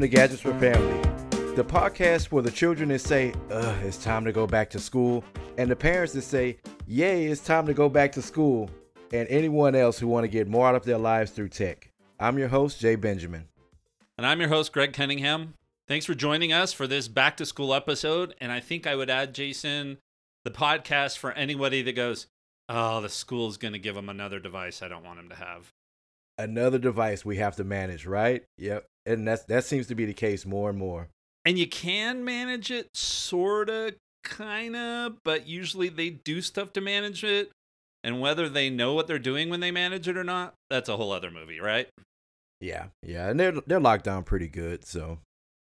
Welcome to Gadgets for Family, the podcast for the children that say, Ugh, it's time to go back to school, and the parents that say, Yay, it's time to go back to school, and anyone else who want to get more out of their lives through tech. I'm your host, Jay Benjamin. And I'm your host, Greg Cunningham. Thanks for joining us for this back to school episode. And I think I would add, Jason, the podcast for anybody that goes, Oh, the school's going to give them another device I don't want them to have. Another device we have to manage, right? Yep. And that's that seems to be the case more and more. And you can manage it, sorta, kinda, but usually they do stuff to manage it. And whether they know what they're doing when they manage it or not, that's a whole other movie, right? Yeah, yeah, and they're they're locked down pretty good. So,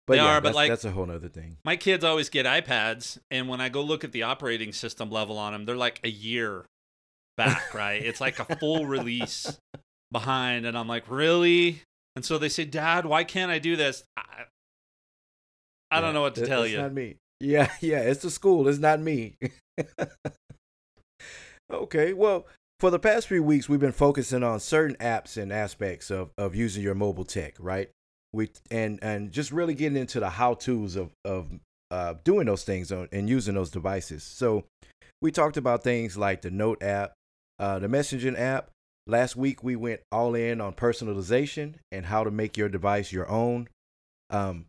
but They yeah, are, but that's, like- that's a whole other thing. My kids always get iPads, and when I go look at the operating system level on them, they're like a year back, right? It's like a full release behind, and I'm like, really? And so they say, Dad, why can't I do this? I, I Yeah, don't know what to it- tell it's you. Not me. Yeah, yeah, it's the school. It's not me. okay, well, for the past few weeks, we've been focusing on certain apps and aspects of, of using your mobile tech, right? We and and just really getting into the how tos of of uh, doing those things on, and using those devices. So we talked about things like the Note app, uh, the messaging app. Last week we went all in on personalization and how to make your device your own. Um,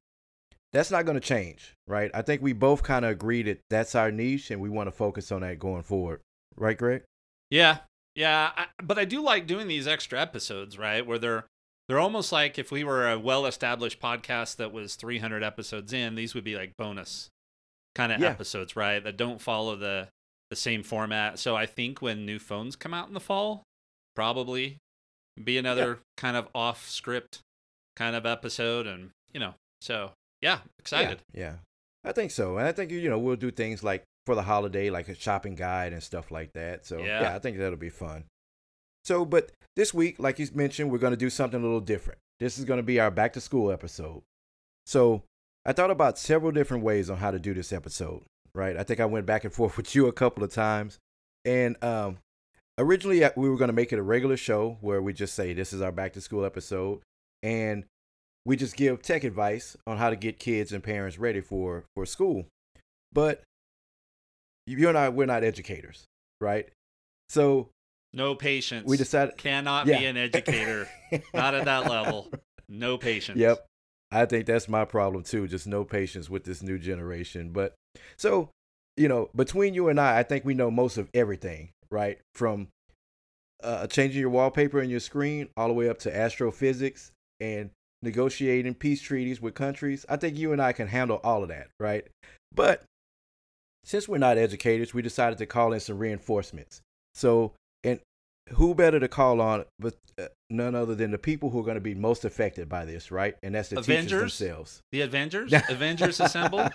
that's not going to change, right? I think we both kind of agree that that's our niche and we want to focus on that going forward. Right, Greg? Yeah, yeah, I, but I do like doing these extra episodes, right? Where they're they're almost like if we were a well-established podcast that was 300 episodes in, these would be like bonus kind of Yeah. episodes, right? That don't follow the the same format. So I think when new phones come out in the fall, probably be another kind of off script kind of episode, and you know, so yeah, excited. Yeah, yeah. I think so. And I think, you know, we'll do things like for the holiday, like a shopping guide and stuff like that. So, Yeah. yeah, I think that'll be fun. So, but this week, like you mentioned, we're going to do something a little different. This is going to be our back to school episode. So, I thought about several different ways on how to do this episode, right? I think I went back and forth with you a couple of times. And um, originally, uh, we were going to make it a regular show where we just say, this is our back to school episode. And we just give tech advice on how to get kids and parents ready for for school. But you and I, we're not educators, right? So No patience. we decided. cannot be an educator. Not at that level. No patience. Yep. I think that's my problem too. Just no patience with this new generation. But so, you know, between you and I, I think we know most of everything, right? From uh, changing your wallpaper and your screen all the way up to astrophysics and negotiating peace treaties with countries. I think you and I can handle all of that, right? But since we're not educators, we decided to call in some reinforcements. So, who better to call on but uh, none other than the people who are going to be most affected by this, right? And that's the Avengers? teachers themselves. The Avengers? Avengers Assemble?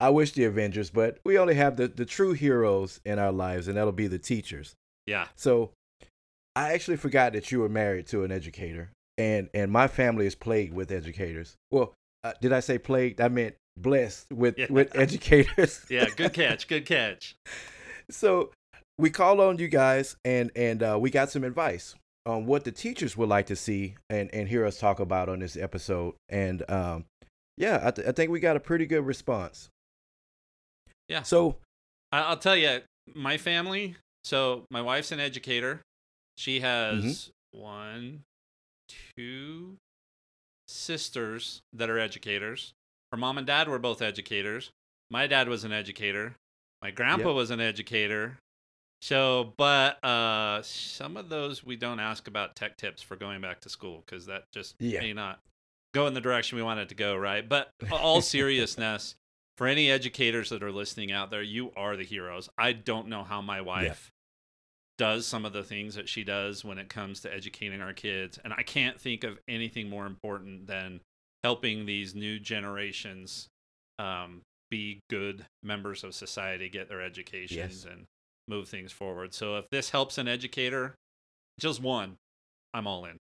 I wish the Avengers, but we only have the, the true heroes in our lives, and that'll be the teachers. Yeah. So I actually forgot that you were married to an educator, and and my family is plagued with educators. Well, uh, did I say plagued? I meant blessed with Yeah. with educators. Yeah. Good catch. Good catch. so we called on you guys, and and uh, we got some advice on what the teachers would like to see and and hear us talk about on this episode. And um, yeah, I, th- I think we got a pretty good response. Yeah. So I- I'll tell you, my family. So my wife's an educator. She has one, two sisters that are educators. Her mom and dad were both educators. My dad was an educator. My grandpa Yep. was an educator. So, but uh, some of those we don't ask about tech tips for going back to school because that just Yeah. may not go in the direction we want it to go, right? But all seriousness, for any educators that are listening out there, you are the heroes. I don't know how my wife does some of the things that she does when it comes to educating our kids. And I can't think of anything more important than helping these new generations um, be good members of society, get their educations, Yes. and move things forward. So if this helps an educator, just one, I'm all in.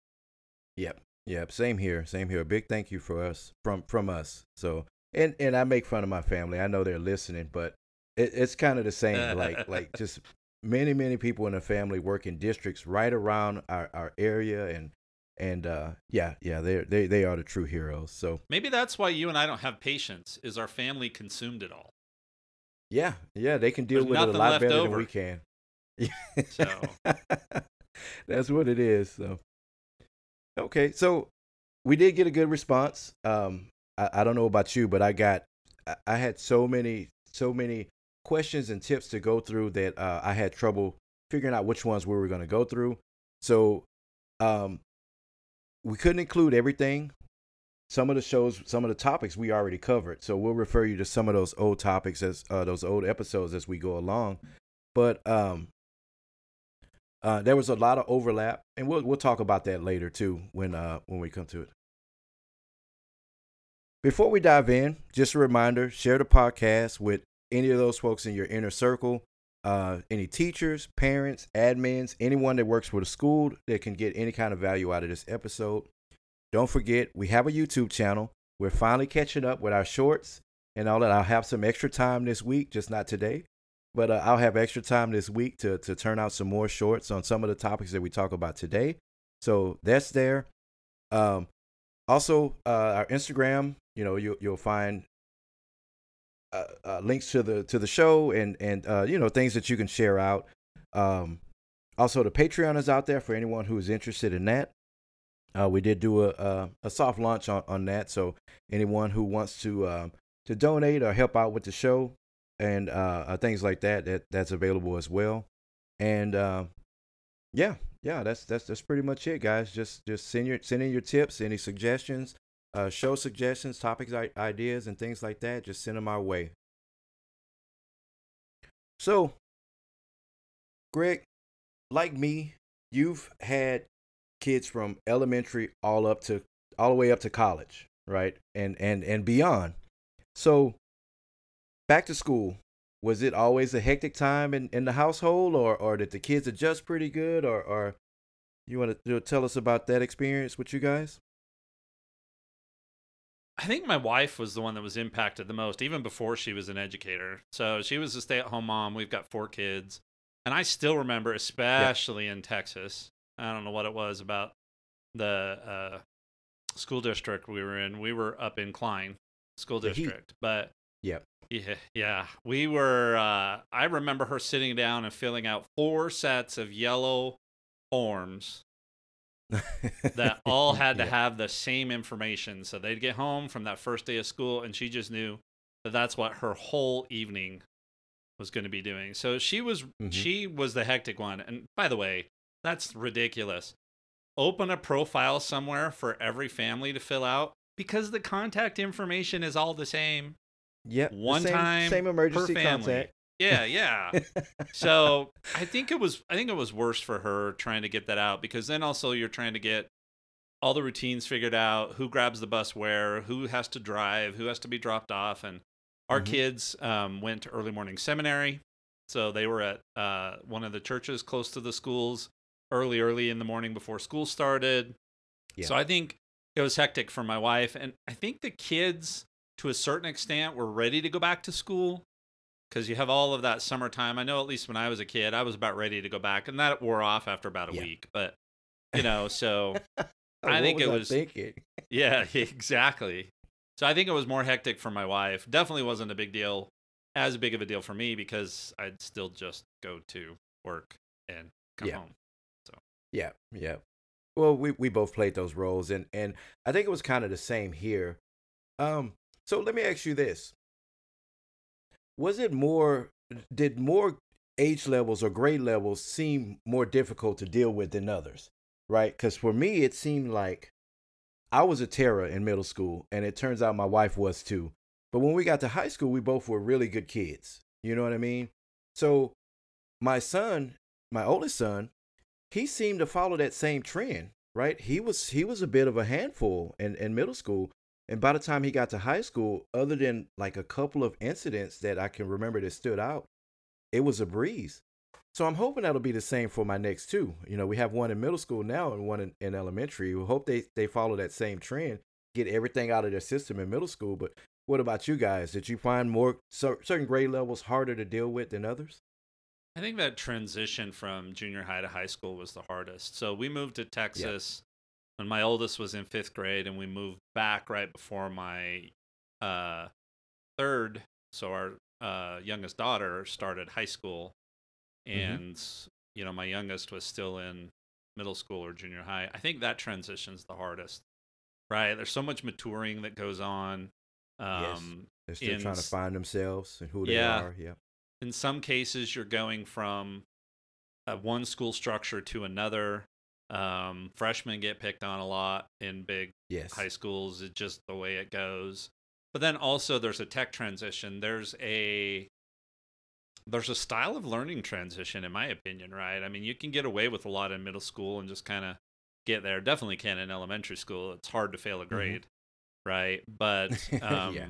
Yep. Yep. Same here. Same here. A big thank you for us from from us. So and and I make fun of my family. I know they're listening, but it, it's kind of the same. like like just many many people in the family work in districts right around our, our area and and uh, yeah, yeah, they they they are the true heroes. So maybe that's why you and I don't have patience. Is our family consumed it all? Yeah, yeah, they can deal There's with it a lot better over. than we can. so that's what it is. So okay, so we did get a good response. Um, I, I don't know about you, but I got I, I had so many so many questions and tips to go through that uh, I had trouble figuring out which ones we were going to go through. So um, we couldn't include everything. Some of the shows, some of the topics we already covered. So we'll refer you to some of those old topics as uh, those old episodes as we go along. But um, uh, there was a lot of overlap, and we'll we'll talk about that later too when uh, when we come to it. Before we dive in, just a reminder: share the podcast with any of those folks in your inner circle uh, any teachers, parents, admins, anyone that works for the school that can get any kind of value out of this episode. Don't forget, we have a YouTube channel. We're finally catching up with our shorts and all that. I'll have some extra time this week, just not today, but uh, I'll have extra time this week to, to turn out some more shorts on some of the topics that we talk about today. So that's there. Um, also, uh, our Instagram, you know, you, you'll find uh, uh, links to the to the show and and uh, you know things that you can share out. Um, also, the Patreon is out there for anyone who is interested in that. Uh, we did do a, a, a soft launch on, on that, so anyone who wants to um, to donate or help out with the show and uh, uh, things like that, that that's available as well. And yeah, yeah, that's that's that's pretty much it, guys. Just just send your send in your tips, any suggestions, uh, show suggestions, topics, ideas, and things like that, just send them our way. So, Greg, like me, you've had kids from elementary all up to all the way up to college, right? And and and beyond. So, back to school, was it always a hectic time in, in the household or or did the kids adjust pretty good or or you want to tell us about that experience with you guys? I think my wife was the one that was impacted the most, even before she was an educator. So she was a stay at home mom. We've got four kids. And I still remember, especially in Texas, I don't know what it was about the uh, school district we were in. We were up in Klein School District. But yep. Yeah, yeah. We were, uh, I remember her sitting down and filling out four sets of yellow forms that all had to yeah. have the same information. So they'd get home from that first day of school, and she just knew that that's what her whole evening was going to be doing. So she was mm-hmm. she was the hectic one. And by the way, that's ridiculous. Open a profile somewhere for every family to fill out because the contact information is all the same. Yep. One same, time same emergency per family. contact. Yeah, yeah. so I think it was I think it was worse for her trying to get that out because then also you're trying to get all the routines figured out, who grabs the bus where, who has to drive, who has to be dropped off, and our mm-hmm. kids um, went to early morning seminary, so they were at uh, one of the churches close to the schools early, early in the morning before school started. Yeah. So I think it was hectic for my wife, and I think the kids, to a certain extent, were ready to go back to school because you have all of that summertime. I know at least when I was a kid, I was about ready to go back, and that wore off after about a yeah. week. But you know, so I think it was. yeah, exactly. So I think it was more hectic for my wife. Definitely wasn't a big deal, as big of a deal for me because I'd still just go to work and come yeah. home. Yeah, yeah. Well, we we both played those roles, and and I think it was kind of the same here. Um, so let me ask you this: was it more did more age levels or grade levels seem more difficult to deal with than others right because for me it seemed like i was a terror in middle school and it turns out my wife was too but when we got to high school we both were really good kids you know what i mean so my son my oldest son he seemed to follow that same trend right he was he was a bit of a handful in, in middle school and by the time he got to high school, other than like a couple of incidents that I can remember that stood out, it was a breeze. So I'm hoping that'll be the same for my next two. You know, we have one in middle school now and one in, in elementary. We hope they, they follow that same trend, get everything out of their system in middle school. But what about you guys? Did you find more certain grade levels harder to deal with than others? I think that transition from junior high to high school was the hardest. So we moved to Texas when my oldest was in fifth grade, and we moved back right before my uh, third. So our uh, youngest daughter started high school, Mm-hmm. and you know my youngest was still in middle school or junior high. I think that transition's the hardest, right? There's so much maturing that goes on. Yes. Um, They're still in trying to find themselves and who they Yeah. are. Yeah. In some cases you're going from uh, one school structure to another. Um, freshmen get picked on a lot in big Yes. high schools it's just the way it goes. But then also there's a tech transition. There's a there's a style of learning transition in my opinion right? I mean you can get away with a lot in middle school and just kind of get there. Definitely can in elementary school. It's hard to fail a grade right? But um, Yeah.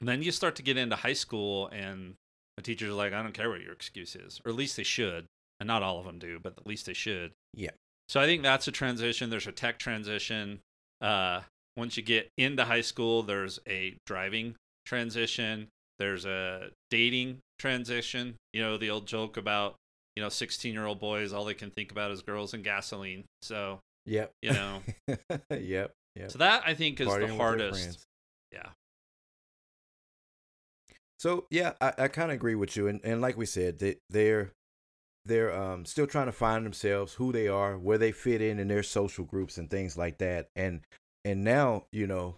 then you start to get into high school and the teachers are like i don't care what your excuse is. Or at least they should. And not all of them do but at least they should. Yeah. so i think that's a transition. There's a tech transition. Uh, once you get into high school there's a driving transition. There's a dating transition. You know the old joke about you know 16 year old boys all they can think about is girls and gasoline. So Yep. you know. Yep. Yep. so that i think is Partying the hardest. yeah So yeah, I, I kind of agree with you, and, and like we said, they they're they're um still trying to find themselves, who they are, where they fit in in their social groups and things like that, and and now you know,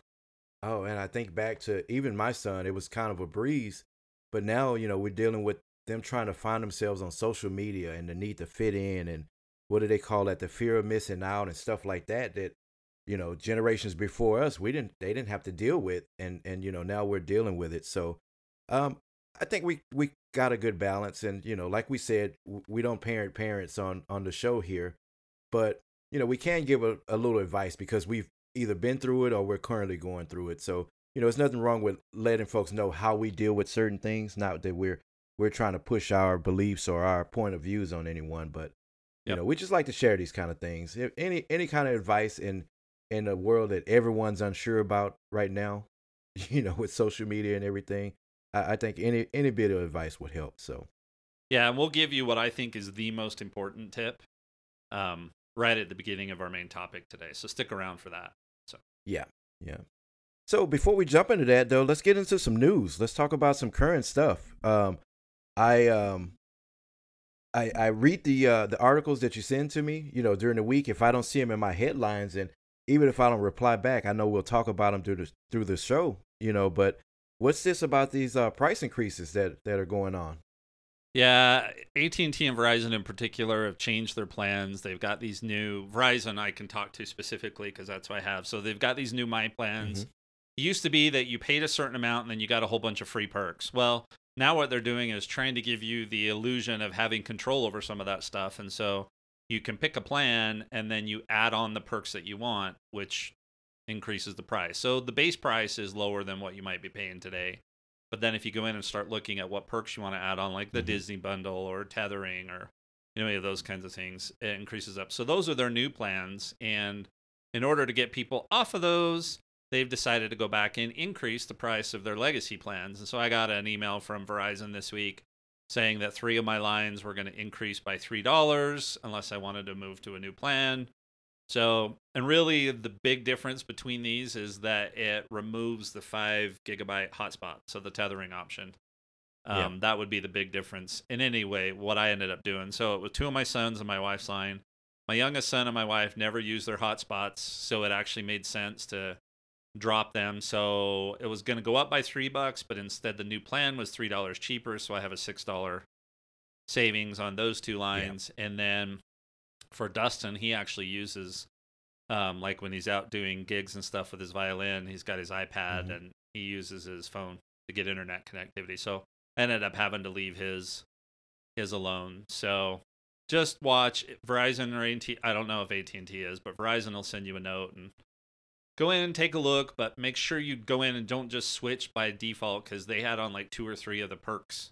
oh, and I think back to even my son, it was kind of a breeze, but now you know we're dealing with them trying to find themselves on social media and the need to fit in, and what do they call that, the fear of missing out and stuff like that that you know generations before us we didn't they didn't have to deal with and and you know now we're dealing with it so um i think we we got a good balance and you know like we said we don't parent parents on on the show here but you know we can give a, a little advice because we've either been through it or we're currently going through it so you know there's nothing wrong with letting folks know how we deal with certain things not that we're we're trying to push our beliefs or our point of views on anyone but you Yep. know we just like to share these kind of things if any any kind of advice in in a world that everyone's unsure about right now you know with social media and everything i, I think any any bit of advice would help so Yeah, and we'll give you what I think is the most important tip um, right at the beginning of our main topic today. So stick around for that. So yeah yeah so before we jump into that though let's get into some news let's talk about some current stuff um i um I, I read the uh, the articles that you send to me, you know, during the week. If I don't see them in my headlines, and even if I don't reply back, I know we'll talk about them through the through the show, you know. But what's this about these uh, price increases that that are going on? Yeah, AT&T and Verizon in particular have changed their plans. They've got these new Verizon I can talk to specifically because that's what I have. So they've got these new My plans. It used to be that you paid a certain amount and then you got a whole bunch of free perks. Well, now what they're doing is trying to give you the illusion of having control over some of that stuff. And so you can pick a plan and then you add on the perks that you want, which increases the price. So the base price is lower than what you might be paying today. But then if you go in and start looking at what perks you want to add on, like the Mhm. Disney bundle or tethering or you know, any of those kinds of things, it increases up. So those are their new plans. And in order to get people off of those, they've decided to go back and increase the price of their legacy plans. And so I got an email from Verizon this week saying that three of my lines were going to increase by $3 unless I wanted to move to a new plan. So, and really the big difference between these is that it removes the five gigabyte hotspot, so the tethering option. Yeah. Um, That would be the big difference. In any way, what I ended up doing. So it was two of my sons and my wife's line. My youngest son and my wife never used their hotspots, so it actually made sense to drop them. So it was going to go up by three bucks, but instead the new plan was three dollars cheaper. So I have a six dollar savings on those two lines, and then for Dustin, he actually uses um, like when he's out doing gigs and stuff with his violin, he's got his iPad Mhm. and he uses his phone to get internet connectivity. So I ended up having to leave his his alone. So just watch Verizon or AT. I don't know if AT and T is, but Verizon will send you a note and go in and take a look. But make sure you go in and don't just switch by default because they had on like two or three of the perks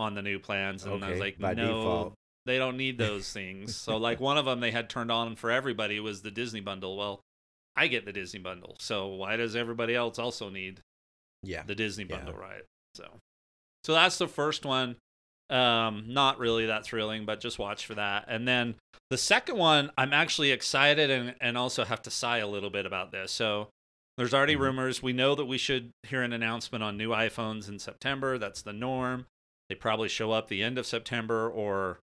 on the new plans, and I was like, by no, default. They don't need those things. so like one of them they had turned on for everybody was the Disney bundle. Well, I get the Disney bundle, so why does everybody else also need Yeah. the Disney Yeah. bundle, right? So, so that's the first one. Um, not really that thrilling, but just watch for that. And then The second one, I'm actually excited and, and also have to sigh a little bit about this. So there's already Mhm. rumors. We know that we should hear an announcement on new iPhones in September. That's the norm. They probably show up the end of September or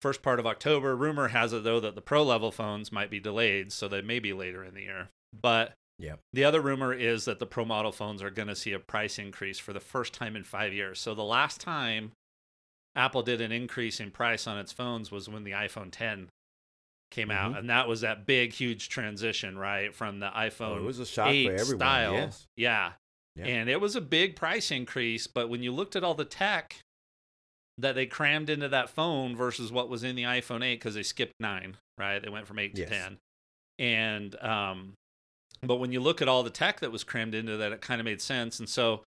first part of October. Rumor has it though that the pro level phones might be delayed, so they may be later in the year. But Yeah. the other rumor is that the pro model phones are going to see a price increase for the first time in five years. So the last time Apple did an increase in price on its phones was when the iPhone 10 came out, Mhm. and that was that big, huge transition, right, from the Oh, iPhone it was a shock 8 for everyone. style. Yes. Yeah. Yeah. And it was a big price increase, but when you looked at all the tech that they crammed into that phone versus what was in the iPhone 8 because they skipped 9, right? They went from 8 Yes. to 10. And um but when you look at all the tech that was crammed into that it kind of made sense. And so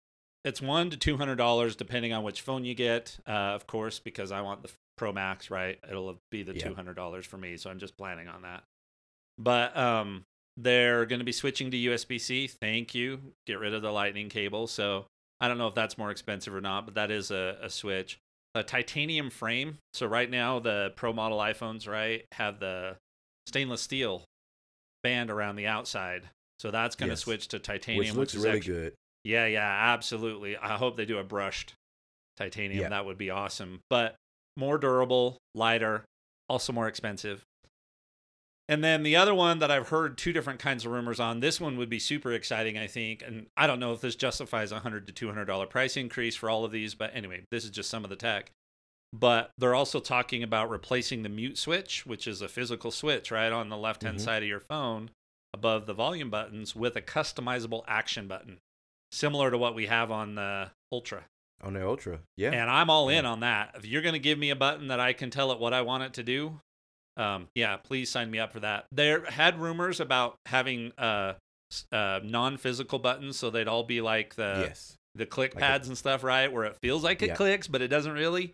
it's 1 to 200 dollars depending on which phone you get, uh, of course, because I want the Pro Max, right? It'll be the Yeah. $200 for me, so I'm just planning on that. But um they're going to be switching to USB-C. Thank you. Get rid of the lightning cable. So I don't know if that's more expensive or not, but that is a, a switch. A titanium frame. So right now the Pro model iPhones, right, have the stainless steel band around the outside. So that's going to Yes. switch to titanium, Which looks is really actu- good. yeah, yeah, absolutely. I hope they do a brushed titanium. Yeah. That would be awesome. But more durable, lighter, also more expensive. And then the other one that I've heard two different kinds of rumors on, this one would be super exciting, I think. And I don't know if this justifies a hundred to two hundred dollar price increase for all of these, but anyway, this is just some of the tech. But they're also talking about replacing the mute switch, which is a physical switch right on the left hand Mhm. side of your phone above the volume buttons with a customizable action button, similar to what we have on the Ultra. On the Ultra. Yeah. And I'm all in on that. If you're going to give me a button that I can tell it what I want it to do, um, yeah, please sign me up for that. There had rumors about having uh, uh, non-physical buttons, so they'd all be like the yes. the click Like a- pads and stuff, right? Where it feels like it Yeah. clicks, but it doesn't really.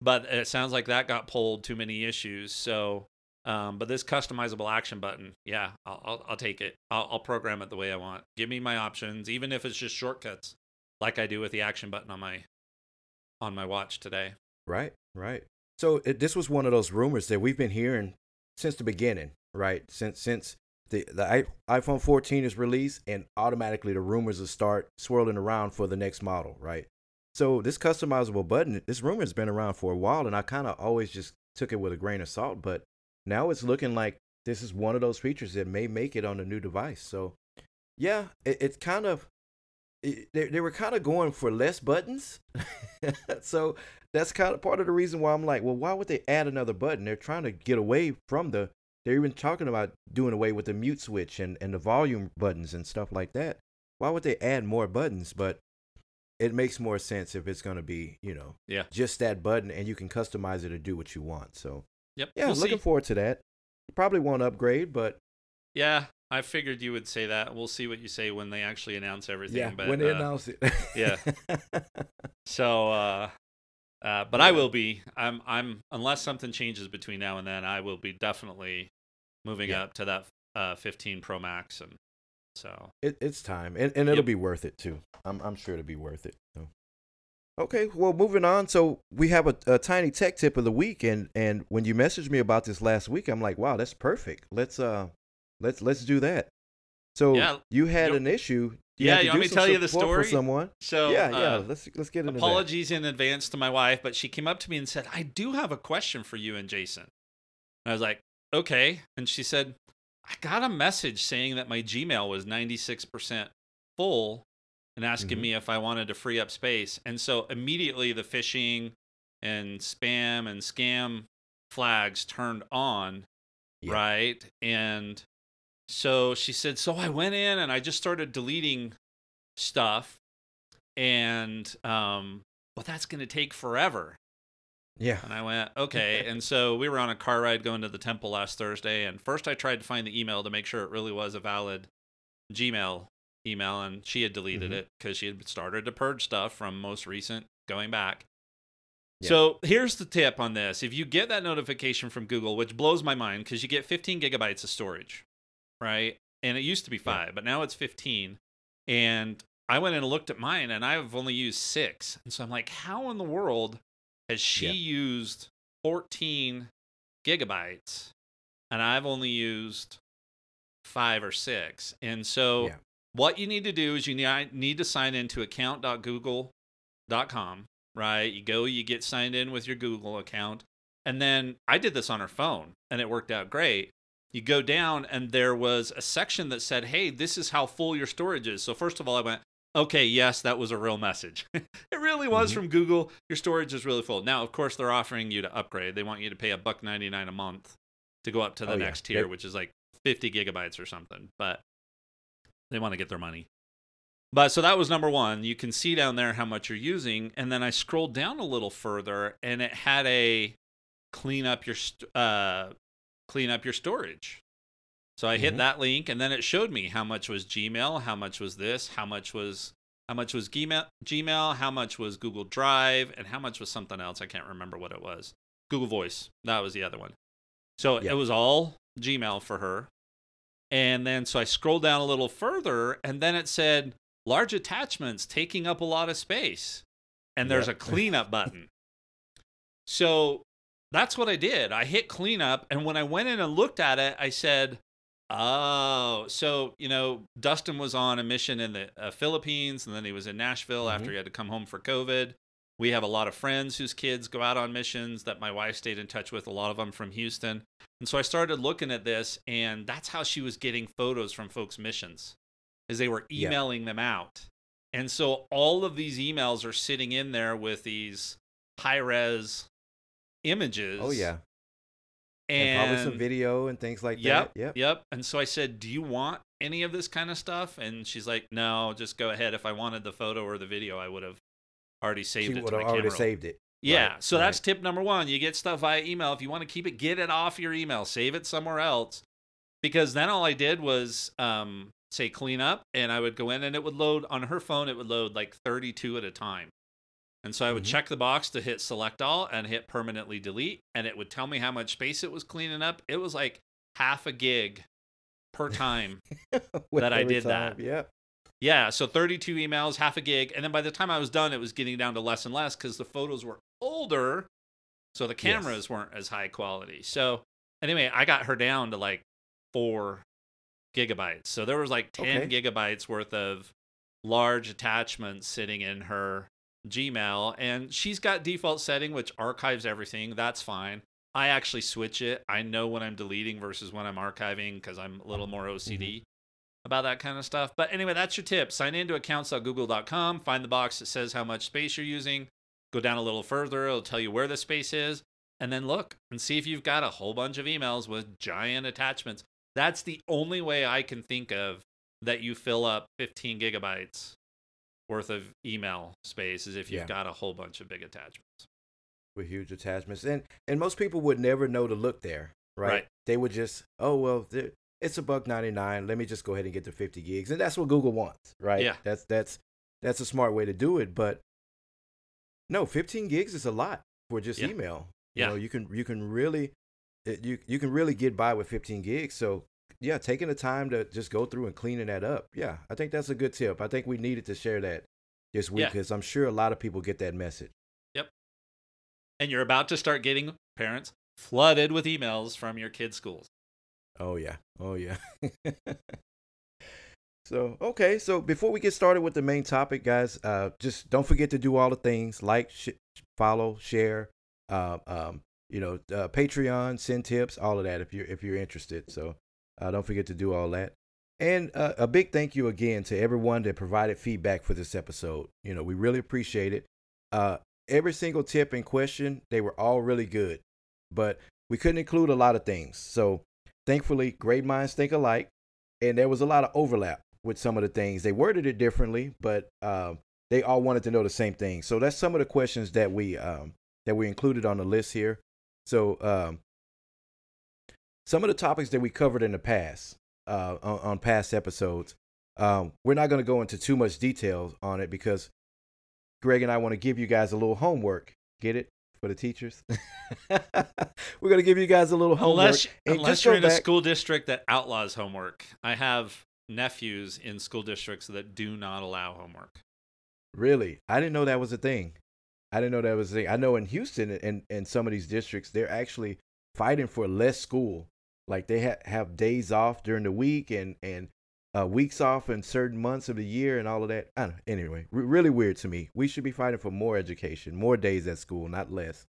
But it sounds like that got pulled. Too many issues. So, um, but this customizable action button, yeah, I'll I'll, I'll take it. I'll, I'll program it the way I want. Give me my options, even if it's just shortcuts, like I do with the action button on my on my watch today. Right, right. So it, this was one of those rumors that we've been hearing since the beginning, right? Since since the the iPhone 14 is released, and automatically the rumors will start swirling around for the next model, right? So this customizable button, this rumor has been around for a while, and I kind of always just took it with a grain of salt. But now it's looking like this is one of those features that may make it on a new device. So yeah, it, it's kind of it, they, they were kind of going for less buttons. so that's kind of part of the reason why I'm like, well, why would they add another button? They're trying to get away from the. They're even talking about doing away with the mute switch and, and the volume buttons and stuff like that. Why would they add more buttons? But it makes more sense if it's going to be, you know, Yeah. just that button and you can customize it to do what you want. So Yep. yeah, we'll looking see. forward to that. Probably won't upgrade, but Yeah, I figured you would say that. We'll see what you say when they actually announce everything. yeah, but, when they uh, announce it. yeah. So, uh, uh, but I will be. I'm. I'm. Unless something changes between now and then, I will be definitely moving Yeah. up to that uh, 15 Pro Max, and so It, it's time, and, and it'll Yep. be worth it too. I'm I'm sure it'll be worth it. So. Okay, well, moving on. So we have a, a tiny tech tip of the week, and and when you messaged me about this last week, I'm like, wow, that's perfect. Let's uh, let's let's do that. So Yeah, you had you- an issue. Yeah, had to you want me to tell you the story? for someone? so yeah, yeah. uh, Let's let's get into it. apologies in advance to my wife, but she came up to me and said, "I do have a question for you and Jason." And I was like, "Okay," and she said, "I got a message saying that my Gmail was 96% full." And asking Mhm. me if I wanted to free up space. And so immediately the phishing and spam and scam flags turned on, Yeah. right? And so she said, So I went in and I just started deleting stuff. And, um, but that's going to take forever. Yeah, And I went, okay. and so we were on a car ride going to the temple last Thursday. And first I tried to find the email to make sure it really was a valid Gmail email. And she had deleted Mhm. it because she had started to purge stuff from most recent going back. Yeah. So here's the tip on this. If you get that notification from Google, which blows my mind because you get 15 gigabytes of storage, right? And it used to be Yeah. five, but now it's 15. And I went and looked at mine and I've only used six. And so I'm like, how in the world has she Yeah. used 14 gigabytes and I've only used five or six. And so, Yeah. what you need to do is you need to sign into account.google.com, right? You go, you get signed in with your Google account. And then I did this on her phone and it worked out great. You go down, and there was a section that said, Hey, this is how full your storage is. So, first of all, I went, Okay, yes, that was a real message. it really was Mhm. from Google. Your storage is really full. Now, of course, they're offering you to upgrade. They want you to pay a buck ninety nine a month to go up to the Oh, yeah. next tier, They- which is like fifty gigabytes or something. But they want to get their money. But so that was number one. You can see down there how much you're using, and then I scrolled down a little further, and it had a clean up your st- uh, clean up your storage. So I hit Mhm. that link, and then it showed me how much was Gmail, how much was this, how much was how much was Gmail, Gmail, how much was Google Drive, and how much was something else. I can't remember what it was. Google Voice. That was the other one. So Yeah. it was all Gmail for her. And then so I scrolled down a little further, and then it said large attachments taking up a lot of space. And there's Yep. a cleanup button. So that's what I did. I hit cleanup, and when I went in and looked at it, I said, Oh, so you know, Dustin was on a mission in the uh, Philippines, and then he was in Nashville after Mhm. he had to come home for COVID. We have a lot of friends whose kids go out on missions that my wife stayed in touch with. A lot of them from Houston, and so I started looking at this, and that's how she was getting photos from folks' missions, is they were Yeah. emailing them out, and so all of these emails are sitting in there with these high res images. Oh yeah. and, And, probably some video and things like Yep. that. Yep. Yep. And so I said, Do you want any of this kind of stuff? And she's like, No, just go ahead. If I wanted the photo or the video, I would have already saved She it to would my have already camera. saved it. Yeah. Right, so that's right. tip number one. You get stuff via email. If you want to keep it, get it off your email. Save it somewhere else. Because then all I did was um, say clean up, and I would go in and it would load on her phone. It would load like 32 at a time. And so I would Mhm. check the box to hit select all and hit permanently delete, and it would tell me how much space it was cleaning up. It was like half a gig per time. That I did that. time, Yep. yeah, so 32 emails, half a gig, and then by the time I was done, it was getting down to less and less because the photos were older, so the cameras weren't as high quality. So anyway, I got her down to like four gigabytes. So there was like 10 Okay. gigabytes worth of large attachments sitting in her Gmail, and she's got default setting which archives everything. That's fine. I actually switch it. I know when I'm deleting versus when I'm archiving because I'm a little more OCD mm-hmm. about that kind of stuff. But anyway, that's your tip. Sign into accounts.google.com, find the box that says how much space you're using, go down a little further, it'll tell you where the space is, and then look and see if you've got a whole bunch of emails with giant attachments. That's the only way I can think of that you fill up 15 gigabytes worth of email space is if you've Yeah. got a whole bunch of big attachments. With huge attachments, and and most people would never know to look there, right? Right. They would just, oh well, it's a buck ninety nine. Let me just go ahead and get the fifty gigs, and that's what Google wants, right? Yeah. That's that's that's a smart way to do it, but no, fifteen gigs is a lot for just Yeah. email. Yeah. You know, you can you can really it- you you can really get by with fifteen gigs. So yeah, taking the time to just go through and cleaning that up. Yeah, I think that's a good tip. I think we needed to share that this week Yeah. because I'm sure a lot of people get that message. Yep. And you're about to start getting parents flooded with emails from your kids' schools. Oh yeah. Oh yeah. so okay. So before we get started with the main topic, guys, uh, just don't forget to do all the things like, sh- follow, share, uh, um, you know, uh, Patreon, send tips, all of that if you're if you're interested. So uh, don't forget to do all that. And uh, a big thank you again to everyone that provided feedback for this episode. You know, we really appreciate it. Uh, every single tip and question, they were all really good, but we couldn't include a lot of things. So thankfully, great minds think alike, and there was a lot of overlap with some of the things. They worded it differently, but um, they all wanted to know the same thing. So that's some of the questions that we um, that we included on the list here. So um, some of the topics that we covered in the past uh, on, on past episodes, um, we're not going to go into too much detail on it because Greg and I want to give you guys a little homework. Get it for the teachers? we're going to give you guys a little homework. Unless, unless just you're in a school district that outlaws homework. I have nephews in school districts that do not allow homework. Really? I didn't know that was a thing. I didn't know that was a thing. I know in Houston and and some of these districts, they're actually fighting for less school, Like they ha- have days off during the week and and uh, weeks off in certain months of the year and all of that. I don't know. Anyway, really weird to me. We should be fighting for more education, more days at school, not less.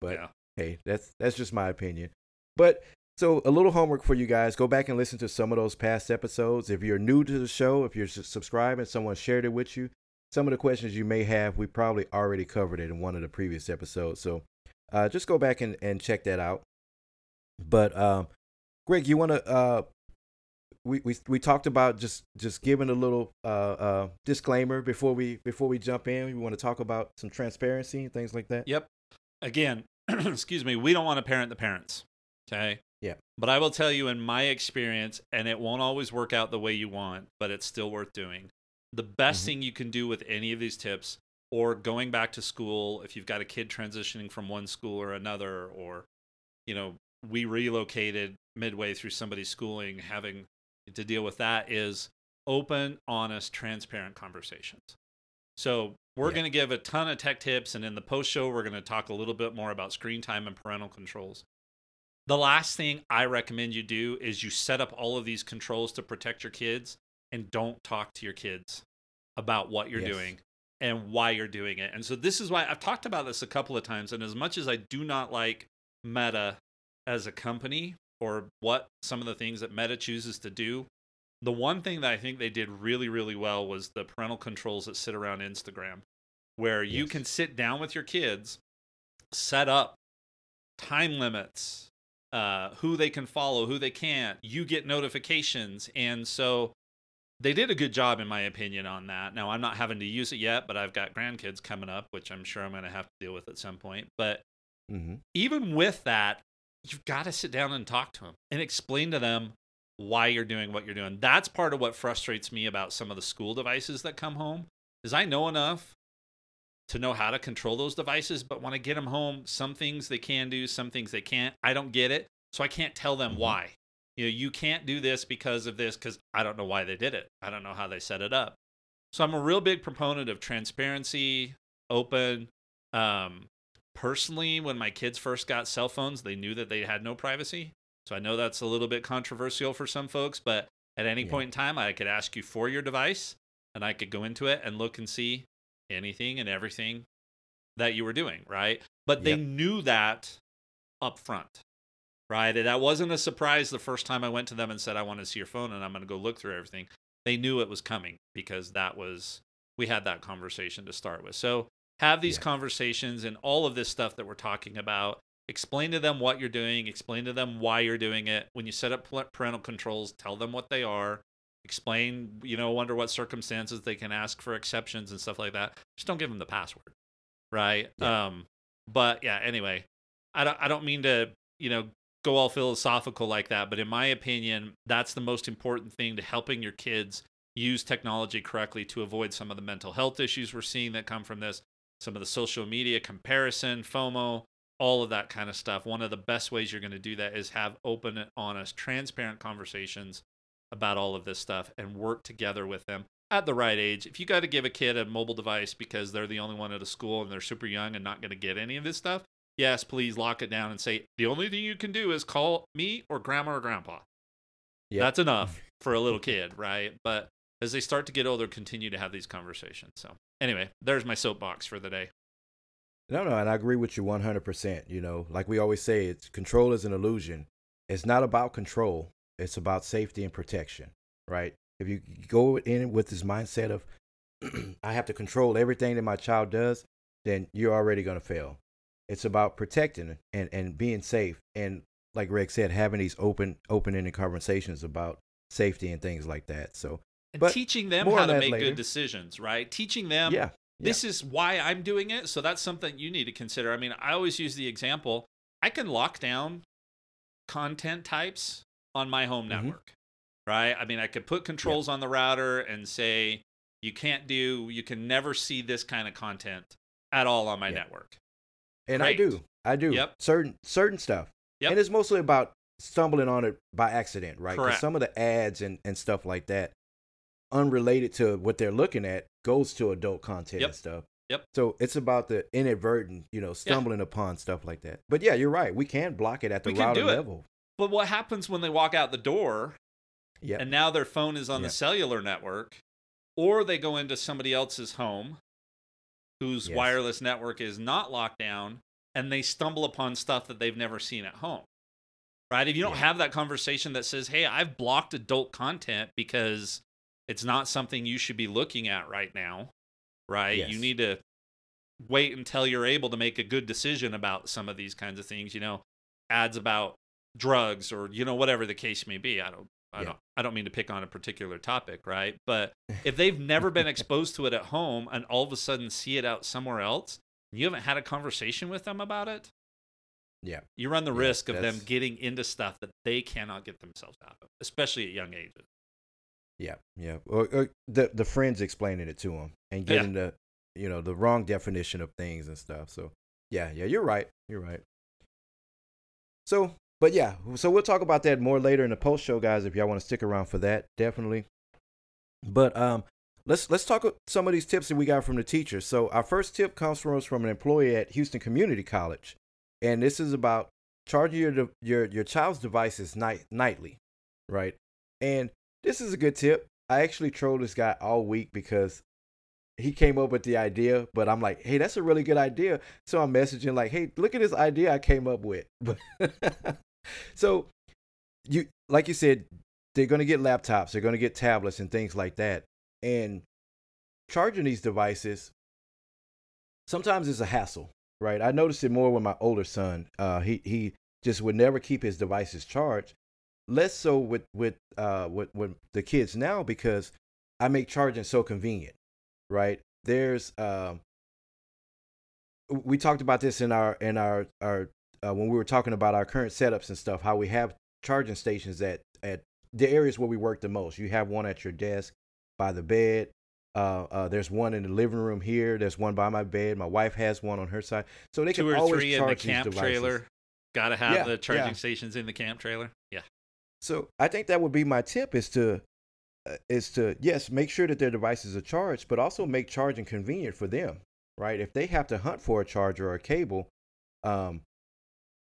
But yeah. hey, that's that's just my opinion. But so a little homework for you guys: go back and listen to some of those past episodes. If you're new to the show, if you're s- subscribed and someone shared it with you, some of the questions you may have, we probably already covered it in one of the previous episodes. So uh, just go back and, and check that out. But um, Greg, you want to? Uh, we, we we talked about just just giving a little uh, uh, disclaimer before we before we jump in. We want to talk about some transparency and things like that. Yep. Again, excuse me, we don't want to parent the parents. Okay. Yeah. But I will tell you, in my experience, and it won't always work out the way you want, but it's still worth doing. The best Mhm. thing you can do with any of these tips, or going back to school, if you've got a kid transitioning from one school or another, or, you know, we relocated midway through somebody's schooling, having to deal with that is open, honest, transparent conversations. So we're Yeah. going to give a ton of tech tips, and in the post show, we're going to talk a little bit more about screen time and parental controls. The last thing I recommend you do is you set up all of these controls to protect your kids and don't talk to your kids about what you're Yes. doing and why you're doing it. And so this is why I've talked about this a couple of times. And as much as I do not like Meta as a company or what some of the things that Meta chooses to do, the one thing that I think they did really, really well was the parental controls that sit around Instagram, where you can sit down with your kids, set up time limits, uh, who they can follow, who they can't. You get notifications. And so they did a good job, in my opinion, on that. Now, I'm not having to use it yet, but I've got grandkids coming up, which I'm sure I'm going to have to deal with at some point. But Mm-hmm. even with that, you've got to sit down and talk to them and explain to them why you're doing what you're doing. That's part of what frustrates me about some of the school devices that come home is I know enough to know how to control those devices, but when I get them home, some things they can do, some things they can't. I don't get it, so I can't tell them Mhm. why. You know, you can't do this because of this cuz I don't know why they did it. I don't know how they set it up. So I'm a real big proponent of transparency, open um personally when my kids first got cell phones they knew that they had no privacy. So i know that's a little bit controversial for some folks but at any Yeah. point in time i could ask you for your device and i could go into it and look and see anything and everything that you were doing right? But they Yep. knew that up front right? And that wasn't a surprise the first time i went to them and said i want to see your phone and i'm going to go look through everything. They knew it was coming because that was we had that conversation to start with. So have these Yeah. conversations and all of this stuff that we're talking about explain to them what you're doing explain to them why you're doing it. When you set up parental controls tell them what they are. Explain you know under what circumstances they can ask for exceptions and stuff like that. Just don't give them the password right? Yeah. um but yeah anyway i don't i don't mean to you know go all philosophical like that but in my opinion that's the most important thing to helping your kids use technology correctly to avoid some of the mental health issues we're seeing that come from this some of the social media comparison, FOMO, all of that kind of stuff. One of the best ways you're going to do that is have open, honest, transparent conversations about all of this stuff and work together with them at the right age. If you got to give a kid a mobile device because they're the only one at a school and they're super young and not going to get any of this stuff, yes, please lock it down and say the only thing you can do is call me or grandma or grandpa. Yep. That's enough for a little kid, right? But as they start to get older, continue to have these conversations. So, anyway, there's my soapbox for the day. No, no, and I agree with you 100%. You know, like we always say, it's control is an illusion. It's not about control, it's about safety and protection, right? If you go in with this mindset of, I have to control everything that my child does, then you're already going to fail. It's about protecting and, and being safe. And like Greg said, having these open, open ended conversations about safety and things like that. So, And But teaching them how to make later. good decisions, right? Teaching them yeah. this is why I'm doing it. So that's something you need to consider. I mean, I always use the example I can lock down content types on my home Mhm. network, right? I mean, I could put controls on the router and say, you can't do, you can never see this kind of content at all on my Yeah. network. And I do. I do. Yep. Certain certain stuff. Yep. And it's mostly about stumbling on it by accident, right? 'Cause Correct. some of the ads and, and stuff like that, unrelated to what they're looking at, goes to adult content Yep. and stuff. Yep. So it's about the inadvertent, you know, stumbling upon stuff like that. But yeah, you're right. We can block it at the We router level. But what happens when they walk out the door Yeah. and now their phone is on Yep. the cellular network, or they go into somebody else's home whose Yes. wireless network is not locked down and they stumble upon stuff that they've never seen at home. Right? If you don't Yeah. have that conversation that says, "Hey, I've blocked adult content because it's not something you should be looking at right now." Right? You need to wait until you're able to make a good decision about some of these kinds of things, you know, ads about drugs or you know whatever the case may be. I don't I Yeah. don't I don't mean to pick on a particular topic, right? But if they've never been exposed to it at home and all of a sudden see it out somewhere else, and you haven't had a conversation with them about it, Yeah. you run the Yeah, risk of them getting into stuff that they cannot get themselves out of, especially at young ages. Yeah, yeah. Or, or the the friends explaining it to them and Yeah. getting the you know the wrong definition of things and stuff. So yeah, yeah, you're right. You're right. So, but yeah, so we'll talk about that more later in the post show, guys. If y'all want to stick around for that, definitely. But um, let's let's talk about some of these tips that we got from the teachers. So our first tip comes from us from an employee at Houston Community College, and this is about charging your your your child's devices night nightly, right? And this is a good tip. I actually trolled this guy all week because he came up with the idea, but I'm like, hey, that's a really good idea. So I'm messaging like, hey, look at this idea I came up with. so you like you said, they're gonna get laptops, they're gonna get tablets and things like that. And charging these devices sometimes is a hassle, right? I noticed it more with my older son. Uh, he he just would never keep his devices charged. Less so with with uh with, with the kids now because I make charging so convenient, right? There's um we talked about this in our in our our uh, when we were talking about our current setups and stuff how we have charging stations at at the areas where we work the most. You have one at your desk by the bed. Uh, uh, there's one in the living room here. There's one by my bed. My wife has one on her side, so they Two can or always three in the charge camp devices. trailer. Got to have Yeah, the charging yeah. stations in the camp trailer. Yeah. So I think that would be my tip is to uh, is to yes make sure that their devices are charged, but also make charging convenient for them. Right? If they have to hunt for a charger or a cable, um,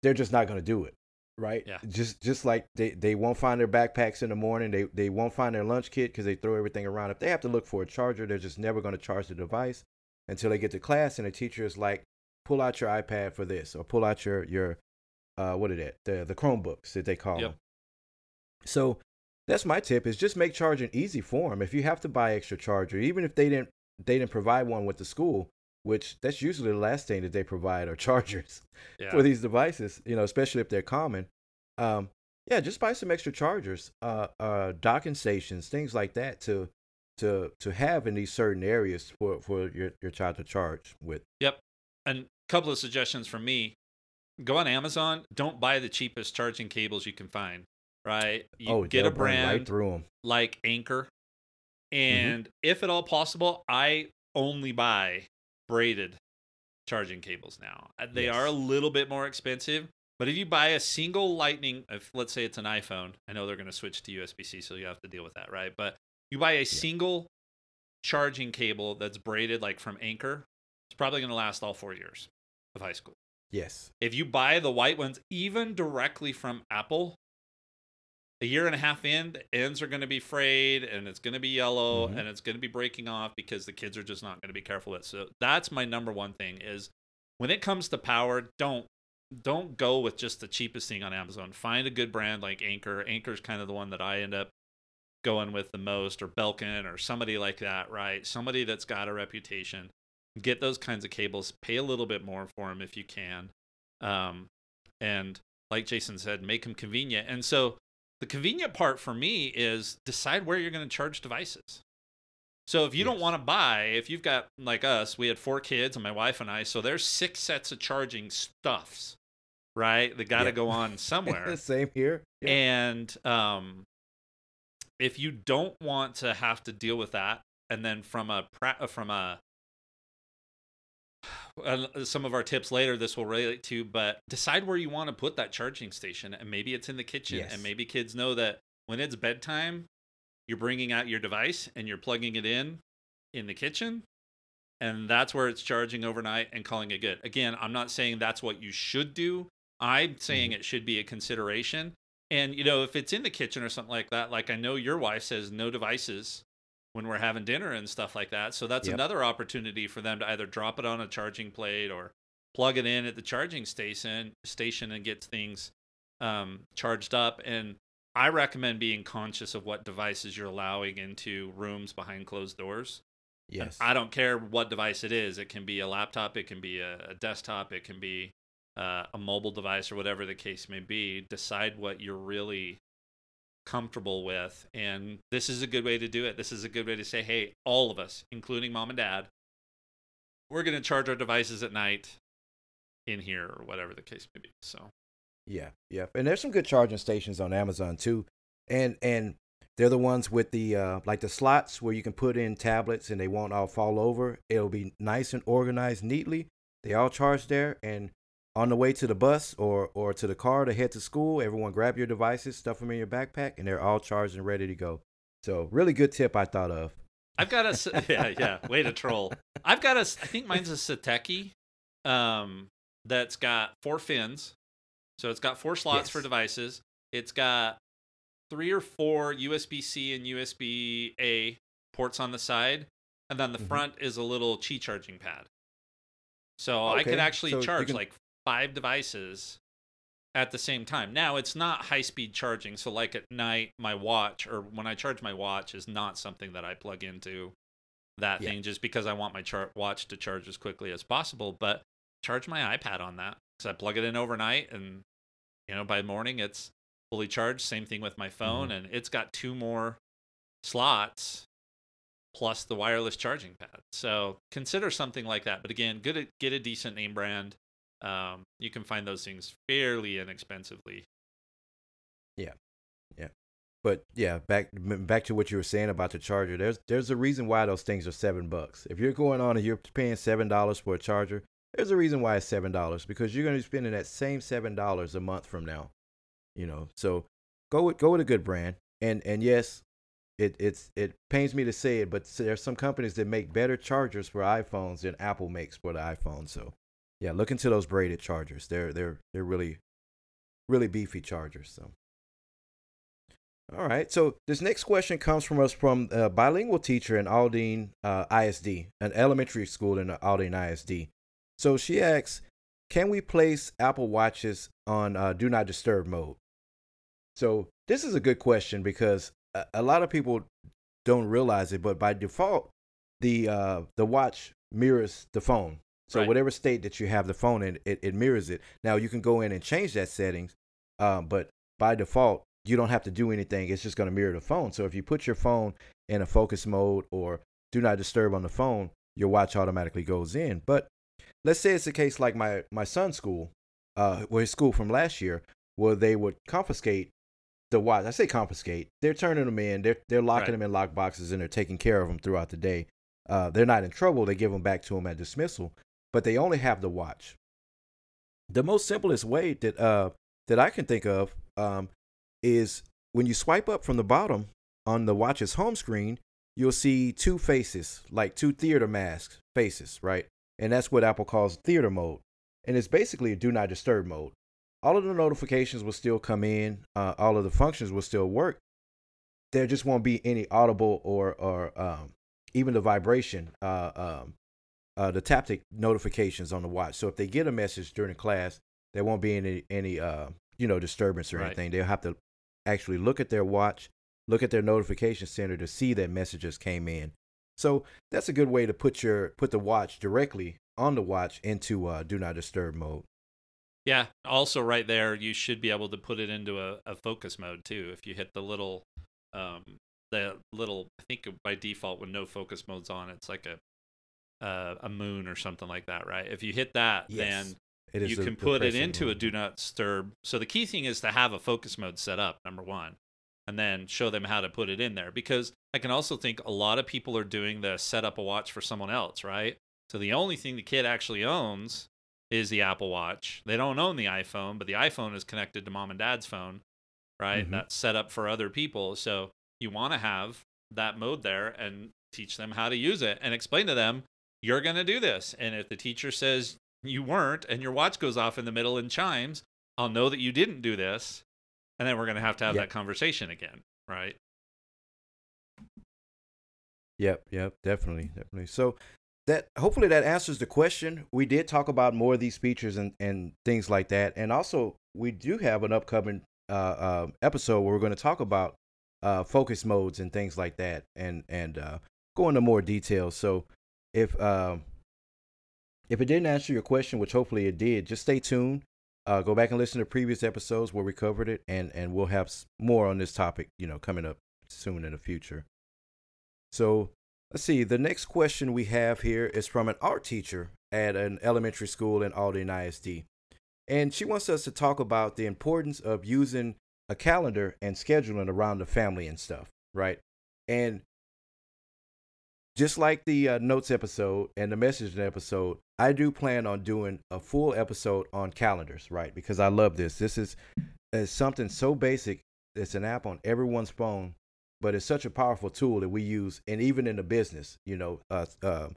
they're just not going to do it. Right? Yeah. Just just like they, they won't find their backpacks in the morning, they they won't find their lunch kit because they throw everything around. If they have to look for a charger, they're just never going to charge the device until they get to class, and the teacher is like, pull out your iPad for this, or pull out your your uh, what are that the the Chromebooks that they call Yep. them. So that's my tip is just make charging easy for them. If you have to buy extra charger, even if they didn't they didn't provide one with the school, which that's usually the last thing that they provide are chargers Yeah. for these devices, you know, especially if they're common. Um, yeah, just buy some extra chargers, uh, uh, docking stations, things like that to to to have in these certain areas for for your your child to charge with. Yep. And a couple of suggestions from me. Go on Amazon. Don't buy the cheapest charging cables you can find. Right. You oh, get a brand right through them. like Anker. Mm-hmm. And if at all possible, I only buy braided charging cables now. Uh, They are a little bit more expensive, but if you buy a single lightning, if let's say it's an iPhone, I know they're going to switch to USB-C, so you have to deal with that, right? But you buy a single charging cable that's braided like from Anker, it's probably going to last all 4 years of high school. Yes. If you buy the white ones, even directly from Apple, a year and a half in, the ends are going to be frayed and it's going to be yellow Mhm. and it's going to be breaking off because the kids are just not going to be careful with. it. So that's my number one thing is when it comes to power, don't don't go with just the cheapest thing on Amazon. Find a good brand like Anker. Anker's kind of the one that I end up going with the most or Belkin or somebody like that, right? Somebody that's got a reputation. Get those kinds of cables. Pay a little bit more for them if you can. Um, and like Jason said, make them convenient. And so the convenient part for me is decide where you're going to charge devices. So if you don't want to buy, if you've got like us, we had four kids and my wife and I, so there's six sets of charging stuffs, right? They got to Yeah. go on somewhere. Same here. Yeah. And um, if you don't want to have to deal with that, and then from a pra- from a some of our tips later, this will relate to, but decide where you want to put that charging station, and maybe it's in the kitchen, Yes. and maybe kids know that when it's bedtime, you're bringing out your device and you're plugging it in in the kitchen, and that's where it's charging overnight and calling it good. Again, I'm not saying that's what you should do. I'm saying mm-hmm. it should be a consideration. And you know, if it's in the kitchen or something like that, like I know your wife says no devices when we're having dinner and stuff like that. So that's Yep. another opportunity for them to either drop it on a charging plate or plug it in at the charging station station and get things um, charged up. And I recommend being conscious of what devices you're allowing into rooms behind closed doors. And Yes. I don't care what device it is. It can be a laptop, it can be a, a desktop, it can be uh, a mobile device, or whatever the case may be. Decide what you're really comfortable with. And this is a good way to do it. This is a good way to say, hey, all of us, including mom and dad, we're going to charge our devices at night in here, or whatever the case may be. So, Yeah, yeah. And there's some good charging stations on Amazon too. And and they're the ones with the uh like the slots where you can put in tablets and they won't all fall over. It'll be nice and organized neatly. They all charge there and on the way to the bus or or to the car to head to school, everyone grab your devices, stuff them in your backpack and they're all charged and ready to go. So, really good tip I thought of. I've got a yeah yeah way to troll. I've got a I think mine's a Satechi, um, that's got four fins, so it's got four slots for devices. It's got three or four USB C and USB A ports on the side, and then the Mhm. front is a little Qi charging pad. So I Okay, could actually so charge can- like five devices at the same time. Now it's not high speed charging, so like at night, my watch or when I charge my watch is not something that I plug into that Yeah. thing just because I want my char- watch to charge as quickly as possible. But charge my iPad on that because I plug it in overnight, and you know by morning it's fully charged. Same thing with my phone, mm-hmm. and it's got two more slots plus the wireless charging pad. So consider something like that. But again, a get a decent name brand. Um, you can find those things fairly inexpensively. Yeah, yeah, but yeah, back back to what you were saying about the charger. There's there's a reason why those things are seven bucks. If you're going on and you're paying seven dollars for a charger, there's a reason why it's seven dollars because you're going to be spending that same seven dollars a month from now. You know, so go with go with a good brand. And and yes, it it's it pains me to say it, but there's some companies that make better chargers for iPhones than Apple makes for the iPhone. So yeah, look into those braided chargers. They're they're they're really really beefy chargers. So. All right. So this next question comes from us from a bilingual teacher in Aldine uh, ISD, an elementary school in Aldine ISD. So she asks, "Can we place Apple Watches on uh, Do Not Disturb mode?" So this is a good question because a, a lot of people don't realize it, but by default, the uh, the watch mirrors the phone. So Right. whatever state that you have the phone in, it, it mirrors it. Now you can go in and change that settings, um, but by default, you don't have to do anything. It's just going to mirror the phone. So if you put your phone in a focus mode or do not disturb on the phone, your watch automatically goes in. But let's say it's a case like my my son's school, uh, well his school from last year, where they would confiscate the watch. I say confiscate. They're turning them in. They're they're locking Right. them in lock boxes and they're taking care of them throughout the day. Uh, they're not in trouble. They give them back to them at dismissal, but they only have the watch. The most simplest way that uh that I can think of um, is when you swipe up from the bottom on the watch's home screen, you'll see two faces, like two theater masks faces, right? And that's what Apple calls theater mode. And it's basically a do not disturb mode. All of the notifications will still come in, uh, all of the functions will still work. There just won't be any audible or, or um, even the vibration, uh, um, uh, the taptic notifications on the watch. So if they get a message during class, there won't be any, any uh, you know, disturbance or Right. anything. They'll have to actually look at their watch, look at their notification center to see that messages came in. So that's a good way to put your put the watch directly on the watch into uh, do not disturb mode. Yeah. Also, right there, you should be able to put it into a, a focus mode too. If you hit the little, um, the little, I think by default when no focus mode's on, it's like a, uh, a moon or something like that, right? If you hit that, then It is you can put it into a do not disturb. So the key thing is to have a focus mode set up, number one, and then show them how to put it in there. Because I can also think a lot of people are doing the set up a watch for someone else, right? So the only thing the kid actually owns is the Apple Watch. They don't own the iPhone, but the iPhone is connected to mom and dad's phone, right? Mhm. That's set up for other people. So you want to have that mode there and teach them how to use it and explain to them you're going to do this. And if the teacher says you weren't and your watch goes off in the middle and chimes, I'll know that you didn't do this and then we're going to have to have Yep. that conversation again, right? Yep, yep, definitely, definitely. So that hopefully that answers the question. We did talk about more of these features and and things like that, and also we do have an upcoming uh, uh episode where we're going to talk about uh focus modes and things like that, and and uh, go into more details. So if um if it didn't answer your question, which hopefully it did, just stay tuned. Uh, go back and listen to previous episodes where we covered it, and and we'll have more on this topic, you know, coming up soon in the future. So let's see. The next question we have here is from an art teacher at an elementary school in Aldine ISD. And she wants us to talk about the importance of using a calendar and scheduling around the family and stuff, right? And just like the uh, notes episode and the messaging episode, I do plan on doing a full episode on calendars, right? Because I love this. This is, is something so basic. It's an app on everyone's phone but it's such a powerful tool that we use and even in the business you know uh, uh,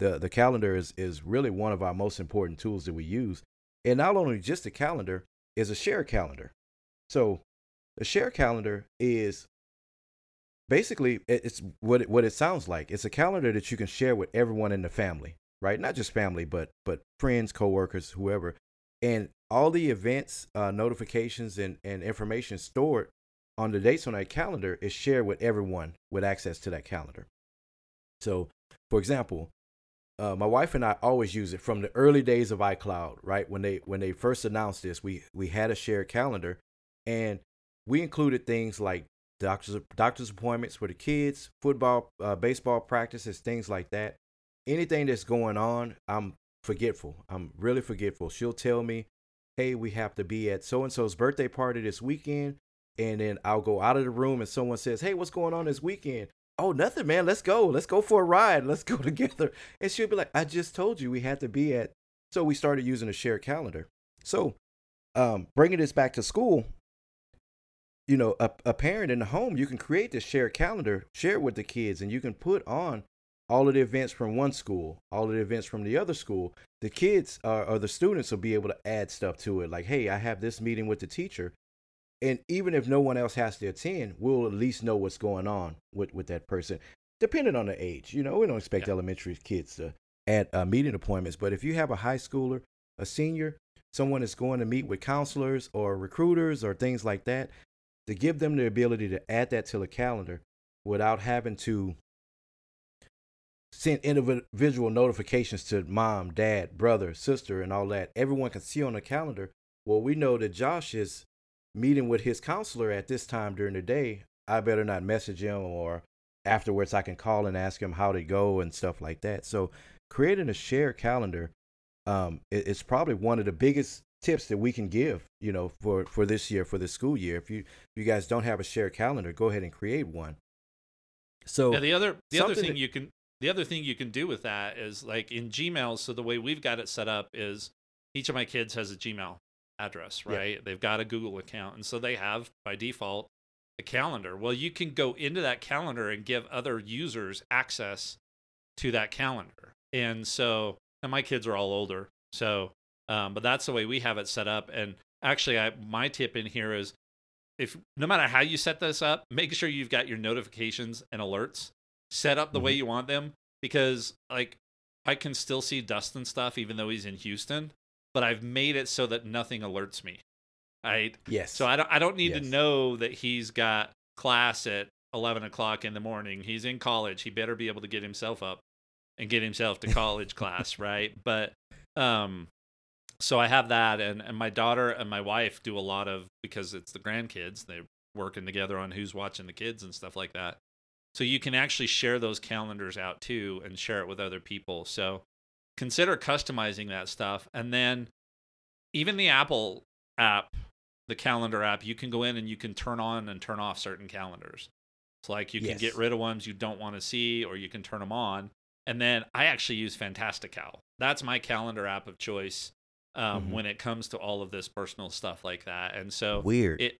the the calendar is is really one of our most important tools that we use and not only just a calendar is a share calendar so a share calendar is basically it's what it, what it sounds like it's a calendar that you can share with everyone in the family right not just family but but friends coworkers whoever and all the events uh, notifications and, and information stored on the dates on that calendar is shared with everyone with access to that calendar. So, for example, uh, my wife and I always use it from the early days of iCloud. Right when they when they first announced this, we we had a shared calendar, and we included things like doctors doctor's appointments for the kids, football, uh, baseball practices, things like that. Anything that's going on, I'm forgetful. I'm really forgetful. She'll tell me, "Hey, we have to be at so and so's birthday party this weekend." and then I'll go out of the room and someone says, "Hey, what's going on this weekend?" Oh, nothing, man. Let's go. Let's go for a ride. Let's go together. And she'll be like, "I just told you we had to be at." So we started using a shared calendar. So, um, bringing this back to school, you know, a, a parent in the home, you can create this shared calendar, share it with the kids, and you can put on all of the events from one school, all of the events from the other school. The kids uh, or the students will be able to add stuff to it, like, "Hey, I have this meeting with the teacher." and even if no one else has to attend, we'll at least know what's going on with, with that person, depending on the age. You know, we don't expect Yeah. elementary kids to add uh, meeting appointments, but if you have a high schooler, a senior, someone that's going to meet with counselors or recruiters or things like that, to give them the ability to add that to the calendar without having to send individual notifications to mom, dad, brother, sister, and all that. Everyone can see on the calendar. Well, we know that Josh is meeting with his counselor at this time during the day, I better not message him or afterwards I can call and ask him how to go and stuff like that. So creating a shared calendar um, it's probably one of the biggest tips that we can give, you know, for, for this year, for the school year. If you if you guys don't have a shared calendar, go ahead and create one. So yeah, the other the other thing that- you can the other thing you can do with that is like in Gmail. So the way we've got it set up is each of my kids has a Gmail address, Yeah. right? They've got a Google account, and so they have by default a calendar. Well, you can go into that calendar and give other users access to that calendar. And so, and my kids are all older, so um, but that's the way we have it set up. And actually, I my tip in here is if no matter how you set this up, make sure you've got your notifications and alerts set up the way you want them because like I can still see Dustin stuff even though he's in Houston, but I've made it so that nothing alerts me. Right. yes. So I don't I don't need Yes. to know that he's got class at eleven o'clock in the morning. He's in college. He better be able to get himself up and get himself to college class, right? But um so I have that and, and my daughter and my wife do a lot of because it's the grandkids, they're working together on who's watching the kids and stuff like that. So you can actually share those calendars out too and share it with other people. So consider customizing that stuff. And then even the Apple app, the calendar app, you can go in and you can turn on and turn off certain calendars. It's like you can Yes. get rid of ones you don't want to see or you can turn them on. And then I actually use Fantastical. That's my calendar app of choice um, Mhm. when it comes to all of this personal stuff like that. And so Weird. it,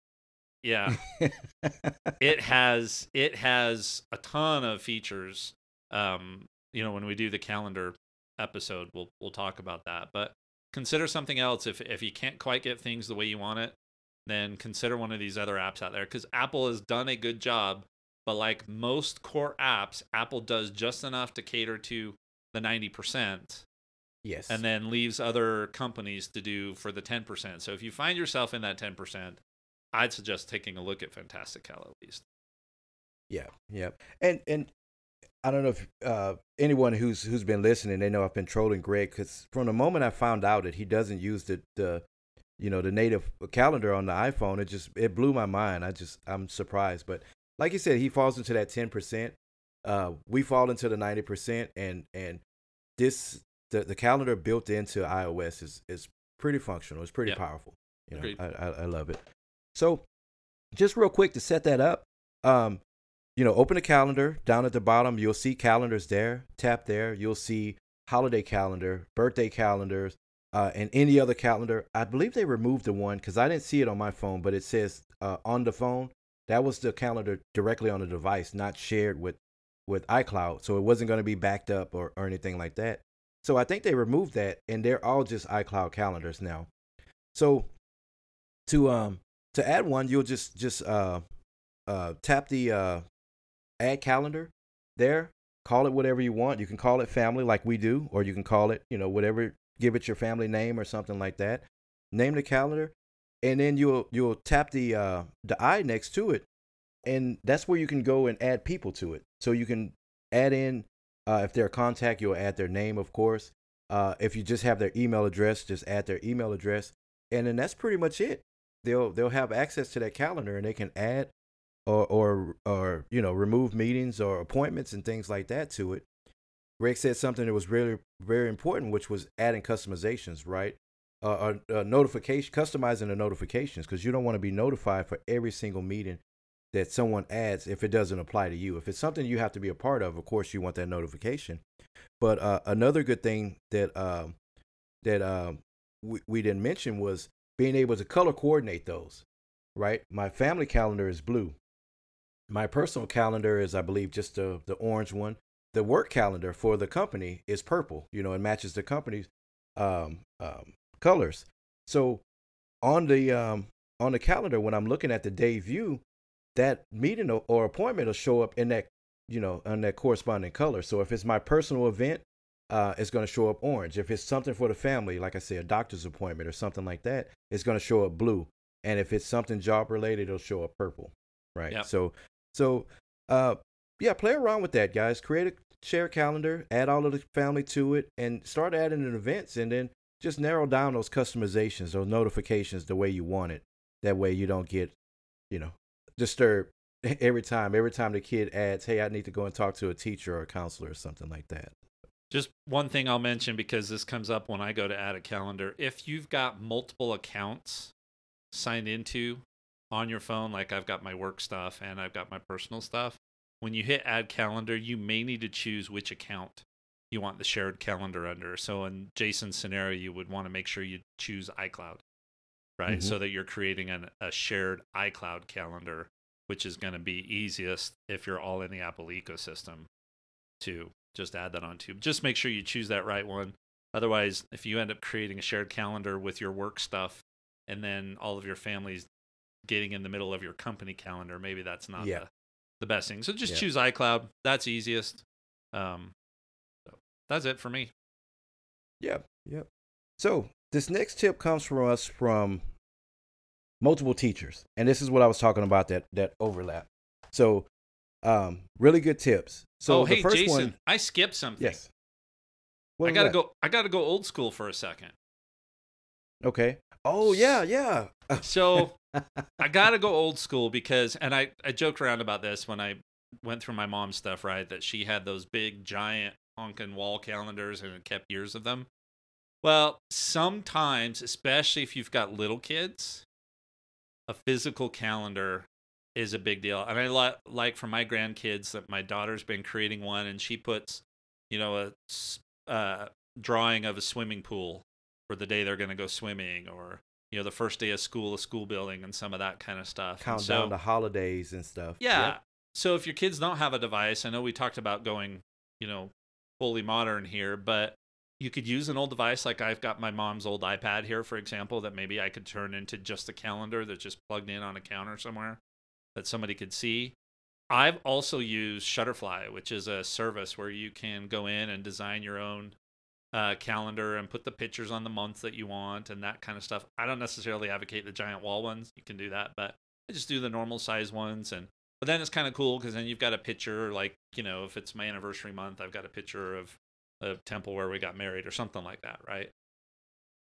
yeah, it has it has a ton of features. Um, you know, when we do the calendar episode, we'll we'll talk about that. But consider something else if if you can't quite get things the way you want it. then consider one of these other apps out there because Apple has done a good job. But like most core apps, Apple does just enough to cater to the 90%. Yes. And then leaves other companies to do for the 10%. So if you find yourself in that 10%, I'd suggest taking a look at Fantastical at least. Yeah, yeah. And and I don't know if uh, anyone who's who's been listening, they know I've been trolling Greg because from the moment I found out that he doesn't use the the you know the native calendar on the iPhone, it just it blew my mind. I just I'm surprised, but like you said, he falls into that ten percent. Uh, we fall into the ninety percent, and and this the the calendar built into iOS is is pretty functional. It's pretty powerful. You know, I, I, I love it. So, just real quick to set that up, um, you know, open the calendar down at the bottom. You'll see calendars there. Tap there. You'll see holiday calendar, birthday calendars, uh, and any other calendar. I believe they removed the one because I didn't see it on my phone, but it says uh, on the phone. That was the calendar directly on the device, not shared with with iCloud. So it wasn't going to be backed up or, or anything like that. So I think they removed that, and they're all just iCloud calendars now. So to um to add one, you'll just just uh uh tap the uh add calendar there. Call it whatever you want. You can call it family like we do, or you can call it, you know, whatever, give it your family name or something like that. Name the calendar, and then you'll you'll tap the uh the eye next to it, and that's where you can go and add people to it. So you can add in uh, if they're a contact, you'll add their name, of course. Uh, if you just have their email address, just add their email address, and then that's pretty much it. They'll they'll have access to that calendar, and they can add or or or you know remove meetings or appointments and things like that to it. Greg said something that was really very important, which was adding customizations, right? Uh, uh, notification, customizing the notifications, because you don't want to be notified for every single meeting that someone adds if it doesn't apply to you. If it's something you have to be a part of, of course you want that notification. But uh, another good thing that um, that um, we, we didn't mention was being able to color coordinate those. Right, my family calendar is blue, my personal calendar is, I believe, just the the orange one. The work calendar for the company is purple. You know, it matches the company's um, um, colors. So on the um, on the calendar, when I'm looking at the day view, that meeting or appointment will show up in that you know on that corresponding color. So if it's my personal event, uh, it's going to show up orange. If it's something for the family, like I said, a doctor's appointment or something like that, it's going to show up blue. And if it's something job related, it'll show up purple. Right. Yep. So so, uh, yeah, play around with that, guys. Create a share calendar, add all of the family to it, and start adding in events, and then just narrow down those customizations, those notifications the way you want it. That way, you don't get, you know, disturbed every time. Every time the kid adds, "Hey, I need to go and talk to a teacher or a counselor or something like that." Just one thing I'll mention because this comes up when I go to add a calendar. If you've got multiple accounts signed into on your phone, like I've got my work stuff and I've got my personal stuff, when you hit add calendar, you may need to choose which account you want the shared calendar under. So in Jason's scenario, you would want to make sure you choose iCloud, right? Mm-hmm. So that you're creating an, a shared iCloud calendar, which is going to be easiest if you're all in the Apple ecosystem to just add that onto. Just make sure you choose that right one. Otherwise, if you end up creating a shared calendar with your work stuff and then all of your family's getting in the middle of your company calendar, maybe that's not yeah. the, the best thing. So just yeah. choose iCloud. That's easiest. Um, so that's it for me. Yep. Yep. So this next tip comes from us from multiple teachers, and this is what I was talking about that that overlap. So, um, really good tips. So oh, hey, Jason, one, I skipped something. Yes. What I gotta that? go. I gotta go old school for a second. Okay. Oh yeah, yeah. so I gotta go old school because, and I I joked around about this when I went through my mom's stuff, right? That she had those big giant honking wall calendars and it kept years of them. Well, sometimes, especially if you've got little kids, a physical calendar is a big deal. And I li- like for my grandkids that my daughter's been creating one, and she puts, you know, a uh, drawing of a swimming pool for the day they're going to go swimming or you know the first day of school a school building and some of that kind of stuff count so, down to holidays and stuff yeah yep. so if your kids don't have a device i know we talked about going you know fully modern here but you could use an old device like I've got my mom's old iPad here, for example, that maybe I could turn into just a calendar that's just plugged in on a counter somewhere that somebody could see. I've also used Shutterfly, which is a service where you can go in and design your own uh, calendar and put the pictures on the months that you want and that kind of stuff. I don't necessarily advocate the giant wall ones. You can do that, but I just do the normal size ones. And but then it's kind of cool because then you've got a picture, like you know, if it's my anniversary month, I've got a picture of a temple where we got married or something like that, right?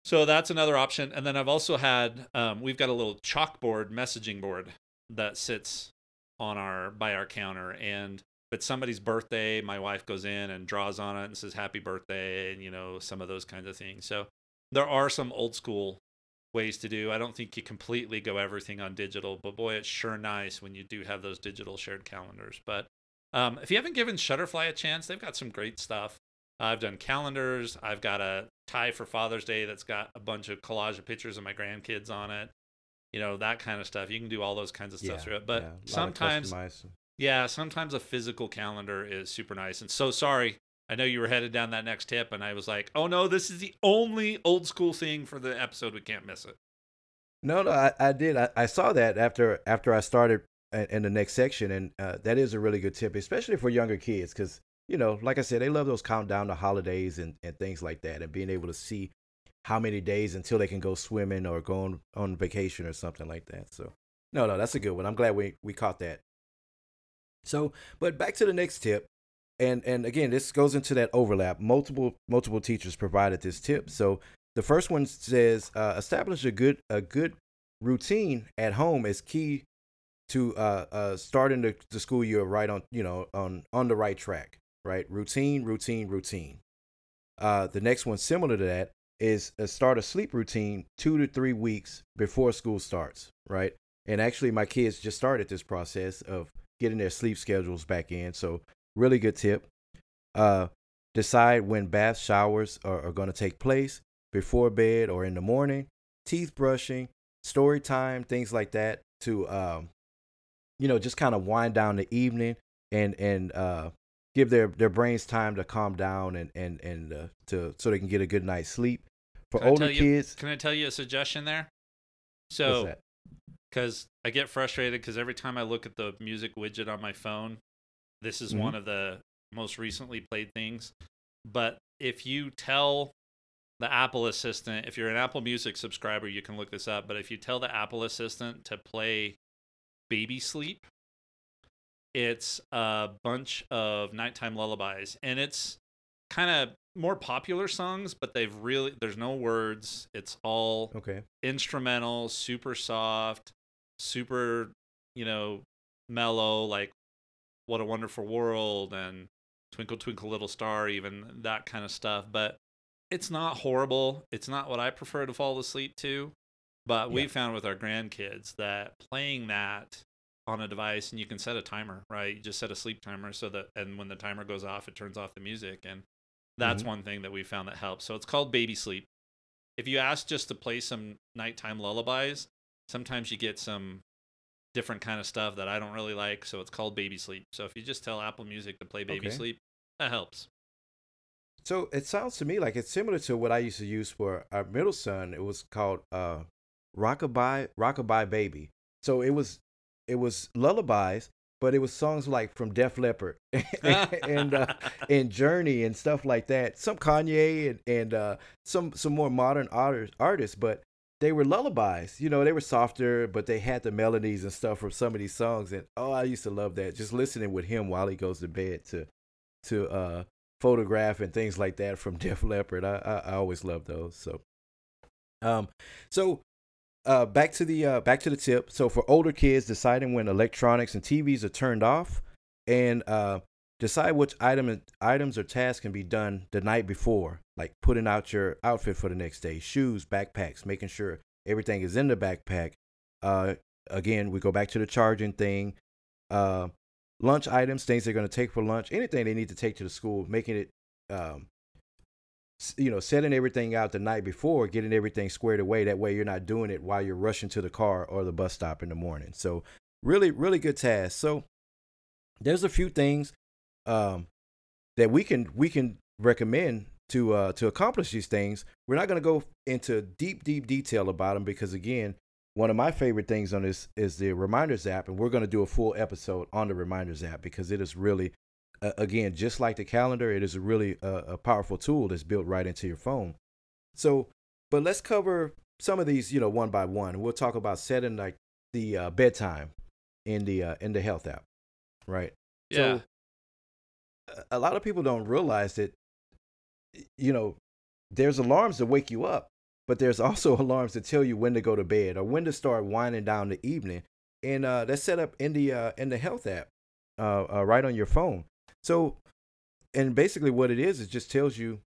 So that's another option. And then I've also had um, we've got a little chalkboard messaging board that sits on our by our counter and if it's somebody's birthday, my wife goes in and draws on it and says happy birthday and you know some of those kinds of things. So there are some old school ways to do. I don't think you completely go everything on digital, but boy, it's sure nice when you do have those digital shared calendars. But um, if you haven't given Shutterfly a chance, they've got some great stuff. I've done calendars. I've got a tie for Father's Day that's got a bunch of collage of pictures of my grandkids on it. You know, that kind of stuff. You can do all those kinds of stuff Yeah, through it. But yeah, a lot of sometimes yeah, sometimes a physical calendar is super nice. And so sorry, I know you were headed down that next tip, and I was like, oh no, this is the only old school thing for the episode. We can't miss it. No, no, I, I did. I, I saw that after after I started in, in the next section, and uh, that is a really good tip, especially for younger kids, because you know, like I said, they love those countdown to holidays and, and things like that, and being able to see how many days until they can go swimming or go on, on vacation or something like that. So, no, no, that's a good one. I'm glad we we caught that. So, but back to the next tip, and and again, this goes into that overlap. Multiple multiple teachers provided this tip. So the first one says uh, establish a good a good routine at home is key to uh, uh, starting the, the school year right on you know on on the right track. Right, routine, routine, routine. Uh, the next one similar to that is uh, start a sleep routine two to three weeks before school starts. Right, and actually my kids just started this process of getting their sleep schedules back in. So really good tip. Uh, decide when bath showers are, are going to take place before bed or in the morning. Teeth brushing, story time, things like that to um, you know just kind of wind down the evening and and uh, give their their brains time to calm down and and and uh, to so they can get a good night's sleep. For Can older you- kids, Can I tell you a suggestion there? So, because I get frustrated because every time I look at the music widget on my phone, this is Mhm. one of the most recently played things. But if you tell the Apple Assistant, if you're an Apple Music subscriber, you can look this up. But if you tell the Apple Assistant to play Baby Sleep, it's a bunch of nighttime lullabies. And it's kind of more popular songs, but they've really, there's no words. It's all Okay. instrumental, super soft, super, you know, mellow, like What a Wonderful World and Twinkle Twinkle Little Star, even that kind of stuff. But it's not horrible. It's not what I prefer to fall asleep to. But we found with our grandkids that playing that on a device and you can set a timer, right? You just set a sleep timer so that and when the timer goes off, it turns off the music. And that's Mhm. one thing that we found that helps. So it's called baby sleep if you ask just to play some nighttime lullabies, sometimes you get some different kind of stuff that I don't really like. So it's called baby sleep. So if you just tell Apple Music to play baby Okay. sleep, that helps. So it sounds to me like it's similar to what I used to use for our middle son. It was called uh, Rockabye Rockabye Baby. So it was it was lullabies, but it was songs like from Def Leppard and uh, and Journey and stuff like that. Some Kanye and and uh, some some more modern artists but they were lullabies. You know, they were softer, but they had the melodies and stuff from some of these songs. And oh, I used to love that. Just listening with him while he goes to bed to to uh photograph and things like that from Def Leppard. I, I I always love those. So, um, so uh, back to the uh, back to the tip. So for older kids, deciding when electronics and TVs are turned off, and uh, decide which item items or tasks can be done the night before, like putting out your outfit for the next day, shoes, backpacks, making sure everything is in the backpack. Uh, again, we go back to the charging thing. Uh, lunch items, things they're going to take for lunch, anything they need to take to the school, making it, um, you know, setting everything out the night before, getting everything squared away. That way, you're not doing it while you're rushing to the car or the bus stop in the morning. So, really, really good task. So, there's a few things um, that we can we can recommend to uh, to accomplish these things. We're not going to go into deep, deep detail about them because again, one of my favorite things on this is the Reminders app, and we're going to do a full episode on the Reminders app because it is really, uh, again, just like the calendar, it is a really uh, a powerful tool that's built right into your phone. So, but let's cover some of these, you know, one by one. We'll talk about setting like the uh, bedtime in the uh, in the health app, right? Yeah. So, a lot of people don't realize that you know, there's alarms to wake you up, but there's also alarms to tell you when to go to bed or when to start winding down the evening. And uh, that's set up in the uh, in the health app, uh, uh, right on your phone. So, and basically what it is, it just tells you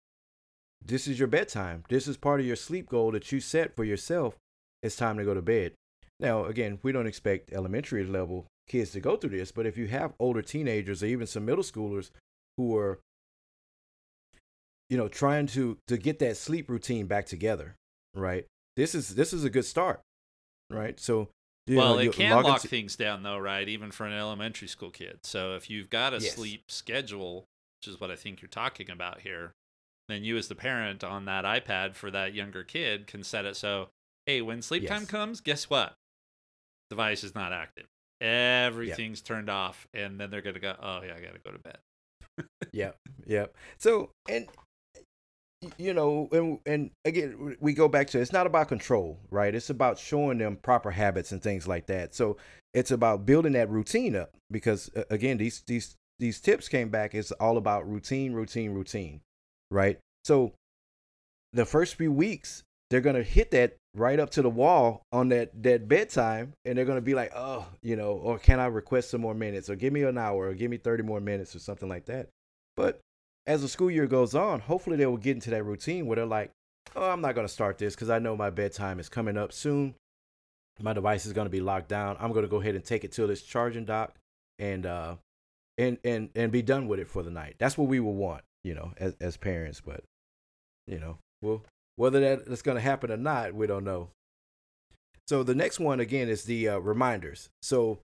this is your bedtime. This is part of your sleep goal that you set for yourself. It's time to go to bed. Now, again, we don't expect elementary level kids to go through this, but if you have older teenagers or even some middle schoolers who are you know, trying to to get that sleep routine back together, right? This is this is a good start, right? So, well, know, it can lock into... things down though, right? Even for an elementary school kid. So if you've got a yes. sleep schedule, which is what I think you're talking about here, then you as the parent on that iPad for that younger kid can set it so, hey, when sleep yes. time comes, guess what? Device is not active. Everything's yep. turned off, and then they're gonna go, oh yeah, I gotta go to bed. yep, yep. So and you know, and and again, we go back to it's not about control, right? It's about showing them proper habits and things like that. So it's about building that routine up because again, these these these tips came back. It's all about routine, routine, routine, right? So the first few weeks, they're gonna hit that right up to the wall on that that bedtime, and they're gonna be like, oh, you know, or can I request some more minutes, or give me an hour, or give me thirty more minutes, or something like that. But as the school year goes on, hopefully they will get into that routine where they're like, oh, I'm not going to start this because I know my bedtime is coming up soon. My device is going to be locked down. I'm going to go ahead and take it to this charging dock and uh and and and be done with it for the night. That's what we will want, you know, as as parents. But you know, well, whether that, that is going to happen or not, we don't know. So the next one again is the uh, reminders. So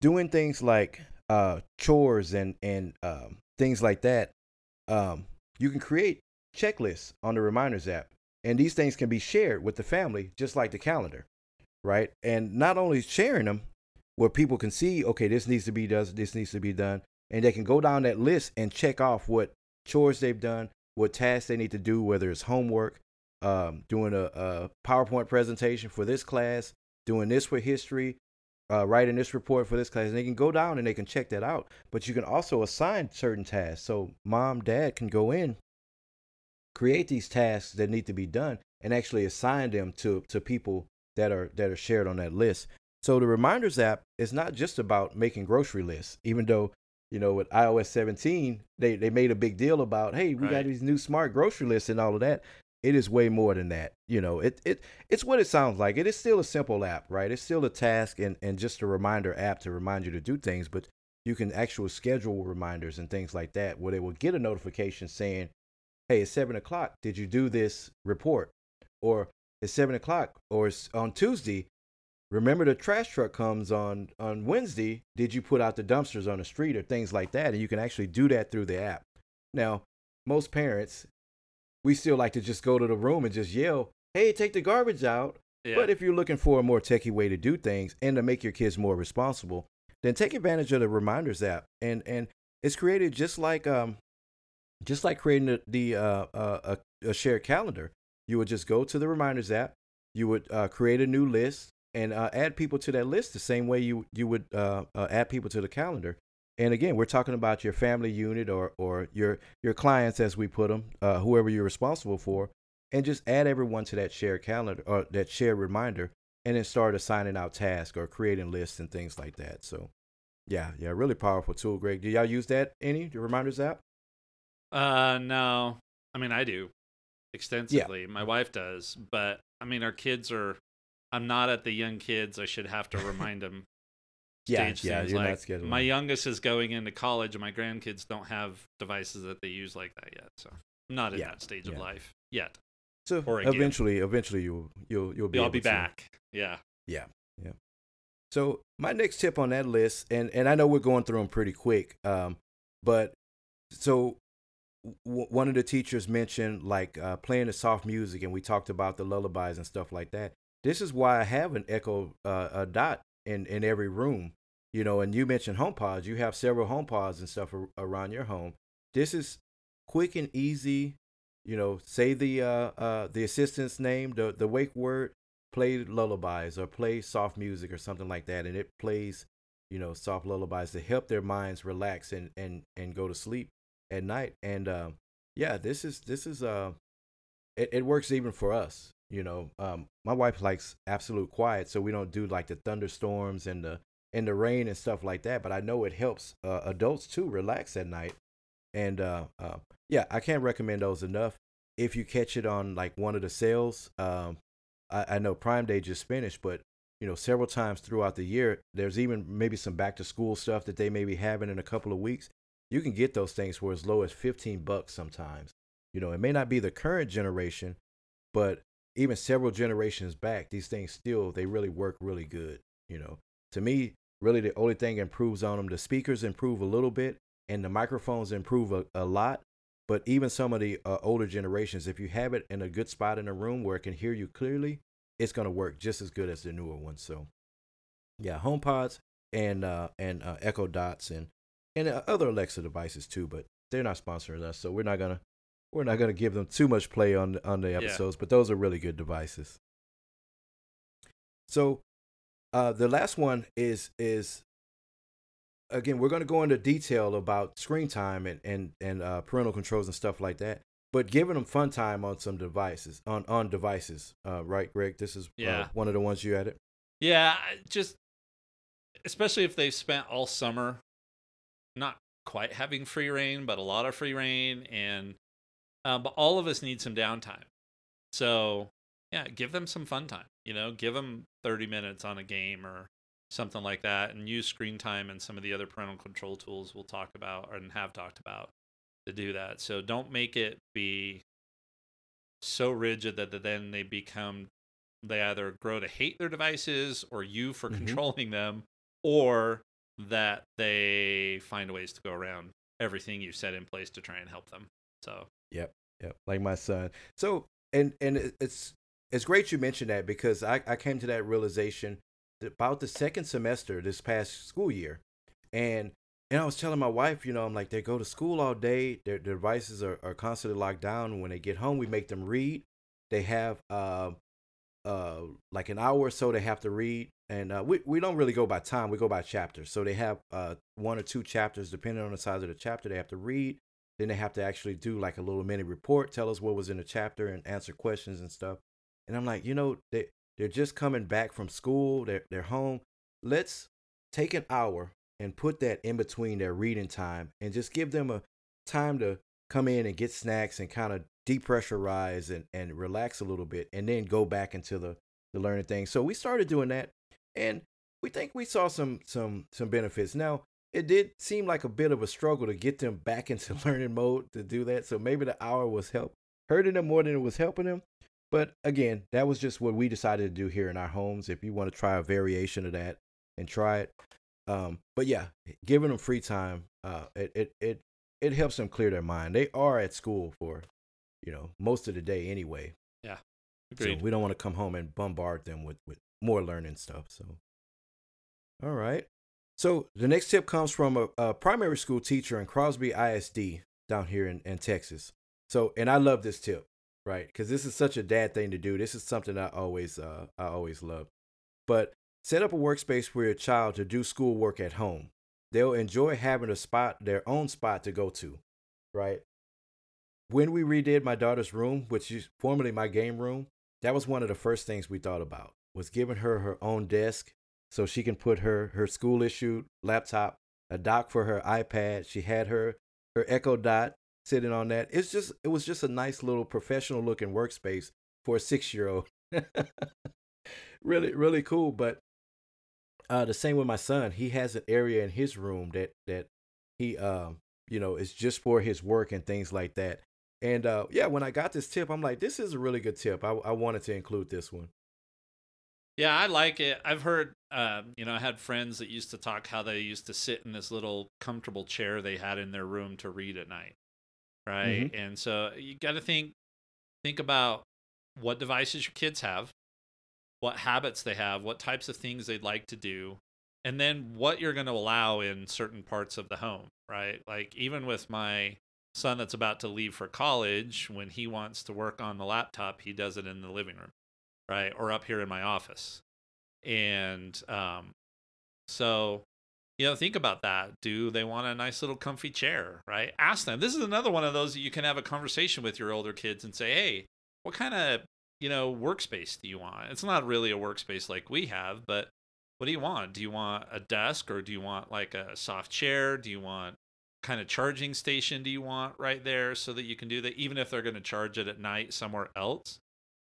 doing things like uh, chores and and um, things like that, um, you can create checklists on the reminders app, and these things can be shared with the family, just like the calendar, right? And not only sharing them, where people can see, okay, this needs to be done, this needs to be done, and they can go down that list and check off what chores they've done, what tasks they need to do, whether it's homework, um, doing a, a PowerPoint presentation for this class, doing this for history, uh, writing this report for this class. And they can go down and they can check that out. But you can also assign certain tasks. So mom, dad can go in, create these tasks that need to be done, and actually assign them to to people that are that are shared on that list. So the reminders app is not just about making grocery lists, even though you know with iOS 17 they they made a big deal about hey we right. got these new smart grocery lists and all of that it is way more than that. You know, it it it's what it sounds like. It is still a simple app, right? It's still a task and, and just a reminder app to remind you to do things, but you can actually schedule reminders and things like that where they will get a notification saying, Hey, it's seven o'clock. Did you do this report? Or it's seven o'clock or it's on Tuesday. Remember the trash truck comes on on Wednesday. Did you put out the dumpsters on the street or things like that? And you can actually do that through the app. Now, most parents we still like to just go to the room and just yell, "Hey, take the garbage out." Yeah. But if you're looking for a more techie way to do things and to make your kids more responsible, then take advantage of the reminders app. And and it's created just like um just like creating the, the uh, uh, a, a shared calendar. You would just go to the reminders app. You would uh, create a new list and uh, add people to that list the same way you you would uh, uh, add people to the calendar. And again, we're talking about your family unit or or your your clients, as we put them, uh, whoever you're responsible for, and just add everyone to that shared calendar or that shared reminder, and then start assigning out tasks or creating lists and things like that. So, yeah, yeah, really powerful tool, Greg. Do y'all use that any the reminders app? Uh, no. I mean, I do extensively. Yeah. My wife does, but I mean, our kids are. I'm not at the young kids. I should have to remind them stage yeah, yeah, like my youngest is going into college and my grandkids don't have devices that they use like that yet so i'm not in yeah, that stage yeah. of life yet so eventually eventually you'll you'll you'll be i'll be back. Yeah. Yeah yeah. So my next tip on that list and and i know we're going through them pretty quick um but so w- one of the teachers mentioned like uh, playing the soft music, and we talked about the lullabies and stuff like that. This is why I have an Echo uh, a dot in in every room, you know. And you mentioned HomePods. You have several HomePods and stuff ar- around your home. This is quick and easy. You know, say the uh, uh, the assistant's name, the the wake word, play lullabies or play soft music or something like that, and it plays you know soft lullabies to help their minds relax and and and go to sleep at night. And uh, yeah, this is this is uh, it, it works even for us. You know, um, my wife likes absolute quiet, so we don't do like the thunderstorms and the and the rain and stuff like that. But I know it helps uh, adults too relax at night. And uh, uh, yeah, I can't recommend those enough. If you catch it on like one of the sales, um, I, I know Prime Day just finished, but you know, several times throughout the year, there's even maybe some back to school stuff that they may be having in a couple of weeks you can get those things for as low as 15 bucks sometimes. You know, it may not be the current generation, but even several generations back, these things still they really work really good. You know, to me, really the only thing improves on them, the speakers improve a little bit, and the microphones improve a, a lot. But even some of the uh, older generations, if you have it in a good spot in a room where it can hear you clearly, it's going to work just as good as the newer ones. So, yeah, HomePods and uh, and uh, Echo Dots and and uh, other Alexa devices too, but they're not sponsoring us, so we're not gonna we're not gonna give them too much play on on the episodes. Yeah. But those are really good devices. So, uh, the last one is is again we're gonna go into detail about screen time and and and uh, parental controls and stuff like that. But giving them fun time on some devices on on devices, uh, right, Greg? This is uh, yeah. one of the ones you added. Yeah, just especially if they've spent all summer not quite having free reign, but a lot of free reign, and um, but all of us need some downtime. So yeah, give them some fun time. You know, give them 30 minutes on a game or something like that, and use screen time and some of the other parental control tools we'll talk about and have talked about to do that. So don't make it be so rigid that then they become they either grow to hate their devices or you for mm-hmm. controlling them or that they find ways to go around everything you set in place to try and help them. So yep, yep, like my son. So and and it's it's great you mentioned that because I I came to that realization about the second semester this past school year, and and I was telling my wife, you know, I'm like they go to school all day, their, their devices are, are constantly locked down. When they get home, we make them read. They have uh uh like an hour or so they have to read. And uh, we, we don't really go by time we go by chapters. So they have uh, one or two chapters depending on the size of the chapter they have to read. Then they have to actually do like a little mini report tell us what was in the chapter and answer questions and stuff and i'm like you know they, they're just coming back from school they're, they're home let's take an hour and put that in between their reading time and just give them a time to come in and get snacks and kind of depressurize and, and relax a little bit and then go back into the, the learning thing so we started doing that and we think we saw some some some benefits. Now, it did seem like a bit of a struggle to get them back into learning mode to do that. So maybe the hour was help hurting them more than it was helping them. But again, that was just what we decided to do here in our homes. If you want to try a variation of that and try it, um, but yeah, giving them free time, uh, it it it it helps them clear their mind. They are at school for, you know, most of the day anyway. Yeah, agreed. So we don't want to come home and bombard them with with more learning stuff. So, all right. So the next tip comes from a, a primary school teacher in Crosby ISD down here in, in Texas. So, and I love this tip, right? Because this is such a dad thing to do. This is something I always, uh, I always love. But set up a workspace for your child to do schoolwork at home. They'll enjoy having a spot, their own spot to go to, right? When we redid my daughter's room, which is formerly my game room, that was one of the first things we thought about was giving her her own desk so she can put her her school issued laptop, a dock for her iPad. She had her her Echo Dot sitting on that. It's just it was just a nice little professional looking workspace for a six year old. really really cool. But uh, the same with my son. He has an area in his room that that he um you know is just for his work and things like that. And uh, yeah, when I got this tip, I'm like, this is a really good tip. I, I wanted to include this one. Yeah, I like it. I've heard, uh, you know, I had friends that used to talk how they used to sit in this little comfortable chair they had in their room to read at night, right? Mm-hmm. And so you got to think think about what devices your kids have, what habits they have, what types of things they'd like to do, and then what you're going to allow in certain parts of the home, right? Like even with my son that's about to leave for college, when he wants to work on the laptop, he does it in the living room, right? Or up here in my office. And um, so, you know, think about that. Do they want a nice little comfy chair, right? Ask them. This is another one of those that you can have a conversation with your older kids and say, hey, what kind of, you know, workspace do you want? It's not really a workspace like we have, but what do you want? Do you want a desk or do you want like a soft chair? Do you want kind of charging station do you want right there so that you can do that even if they're going to charge it at night somewhere else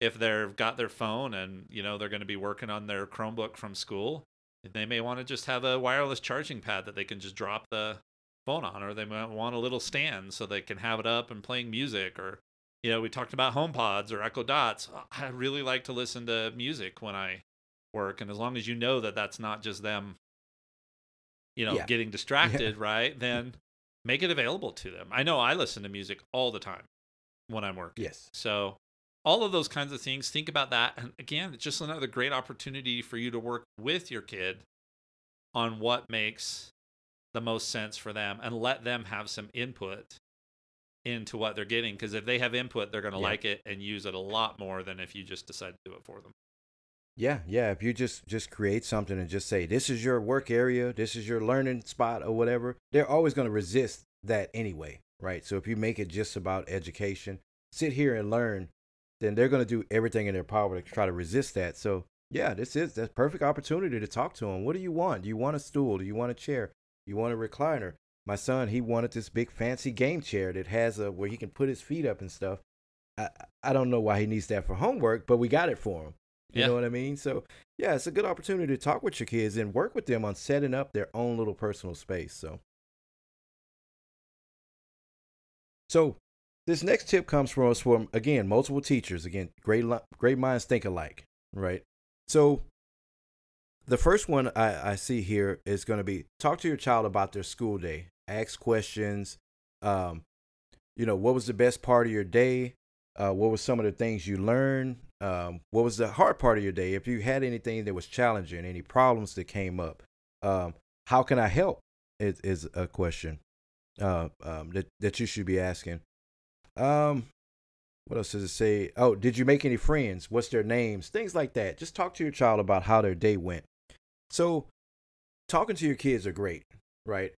if they've got their phone and you know they're going to be working on their chromebook from school they may want to just have a wireless charging pad that they can just drop the phone on or they might want a little stand so they can have it up and playing music or you know we talked about home pods or echo dots i really like to listen to music when i work and as long as you know that that's not just them you know yeah. getting distracted yeah. right then make it available to them. I know I listen to music all the time when I'm working. Yes. So all of those kinds of things, think about that. And again, it's just another great opportunity for you to work with your kid on what makes the most sense for them and let them have some input into what they're getting because if they have input they're going to yeah. like it and use it a lot more than if you just decide to do it for them yeah, yeah. If you just just create something and just say this is your work area, this is your learning spot or whatever, they're always going to resist that anyway, right? So if you make it just about education, sit here and learn, then they're going to do everything in their power to try to resist that. So yeah, this is that's perfect opportunity to talk to them. What do you want? Do you want a stool? Do you want a chair? You want a recliner? My son, he wanted this big fancy game chair that has a where he can put his feet up and stuff. I I don't know why he needs that for homework, but we got it for him. You yeah. know what I mean? So, yeah, it's a good opportunity to talk with your kids and work with them on setting up their own little personal space. So, so this next tip comes from us from again multiple teachers. Again, great great minds think alike, right? So, the first one I, I see here is going to be talk to your child about their school day. Ask questions. Um, you know, what was the best part of your day? Uh, what were some of the things you learned? Um, what was the hard part of your day? If you had anything that was challenging, any problems that came up, um, how can I help? Is, is a question uh, um, that that you should be asking. Um, what else does it say? Oh, did you make any friends? What's their names? Things like that. Just talk to your child about how their day went. So, talking to your kids are great, right?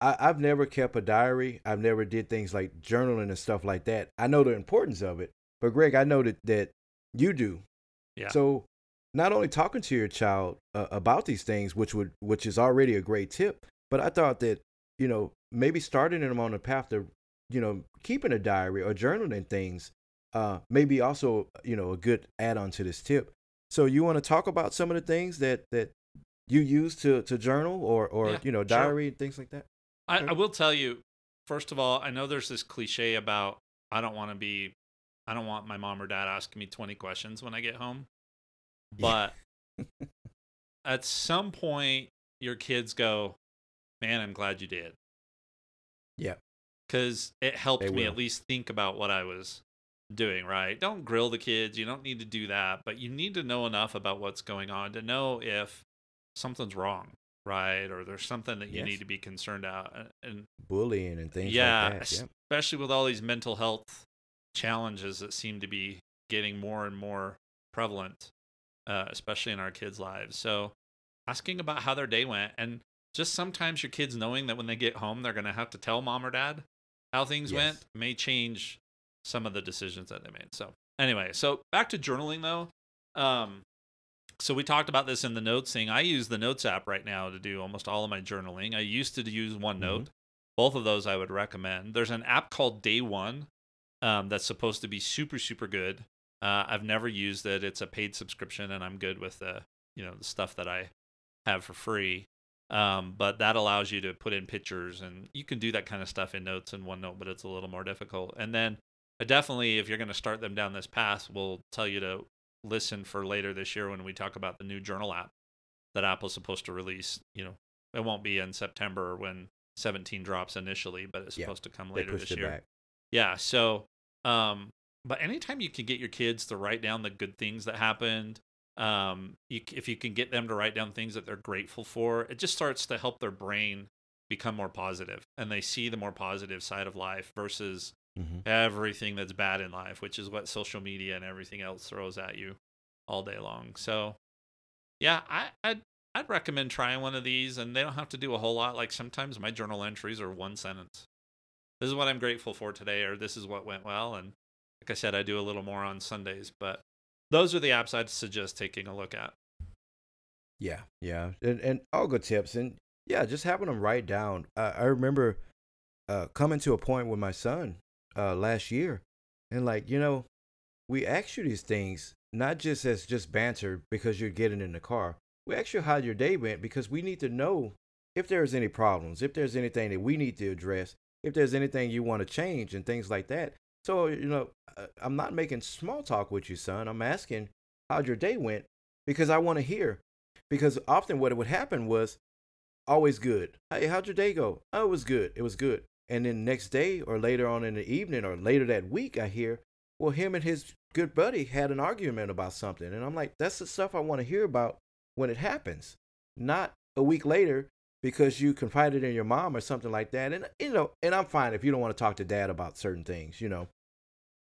I, I've never kept a diary. I've never did things like journaling and stuff like that. I know the importance of it, but Greg, I know that that you do. Yeah. So not only talking to your child uh, about these things, which would which is already a great tip, but I thought that you know maybe starting them on a path to you know keeping a diary or journaling things uh, maybe also you know a good add-on to this tip. So you want to talk about some of the things that that you use to to journal or or yeah, you know diary sure. and things like that. I, I will tell you, first of all, I know there's this cliche about I don't want to be I don't want my mom or dad asking me 20 questions when I get home. But at some point, your kids go, Man, I'm glad you did. Yeah. Because it helped me at least think about what I was doing, right? Don't grill the kids. You don't need to do that. But you need to know enough about what's going on to know if something's wrong, right? Or there's something that you yes. need to be concerned about. And bullying and things yeah, like that. Yep. Especially with all these mental health challenges that seem to be getting more and more prevalent, uh, especially in our kids' lives. So, asking about how their day went, and just sometimes your kids knowing that when they get home, they're going to have to tell mom or dad how things yes. went may change some of the decisions that they made. So, anyway, so back to journaling though. Um, so we talked about this in the notes thing. I use the notes app right now to do almost all of my journaling. I used to use OneNote. Mm-hmm. Both of those I would recommend. There's an app called Day One um, that's supposed to be super super good. Uh, I've never used it. It's a paid subscription, and I'm good with the you know the stuff that I have for free. Um, but that allows you to put in pictures, and you can do that kind of stuff in Notes and OneNote, but it's a little more difficult. And then uh, definitely, if you're going to start them down this path, we'll tell you to listen for later this year when we talk about the new journal app that Apple's supposed to release. You know, it won't be in September when 17 drops initially, but it's supposed yeah, to come later this year. Back. Yeah. So, um, but anytime you can get your kids to write down the good things that happened, um, you, if you can get them to write down things that they're grateful for, it just starts to help their brain become more positive and they see the more positive side of life versus mm-hmm. everything that's bad in life, which is what social media and everything else throws at you all day long. So, yeah, I, I'd, I'd recommend trying one of these, and they don't have to do a whole lot. Like sometimes my journal entries are one sentence. This is what I'm grateful for today, or this is what went well. And like I said, I do a little more on Sundays, but those are the apps I'd suggest taking a look at. Yeah, yeah, and, and all good tips, and yeah, just having them write down. I remember uh, coming to a point with my son uh, last year, and like you know, we ask you these things not just as just banter because you're getting in the car. We ask you how your day went because we need to know if there's any problems, if there's anything that we need to address, if there's anything you want to change, and things like that. So you know, uh, I'm not making small talk with you, son. I'm asking how your day went because I want to hear. Because often what would happen was always good. Hey, how'd your day go? Oh, it was good. It was good. And then next day or later on in the evening or later that week, I hear, well, him and his good buddy had an argument about something. And I'm like, that's the stuff I want to hear about when it happens, not a week later because you confided in your mom or something like that. And, you know, and I'm fine if you don't want to talk to dad about certain things, you know,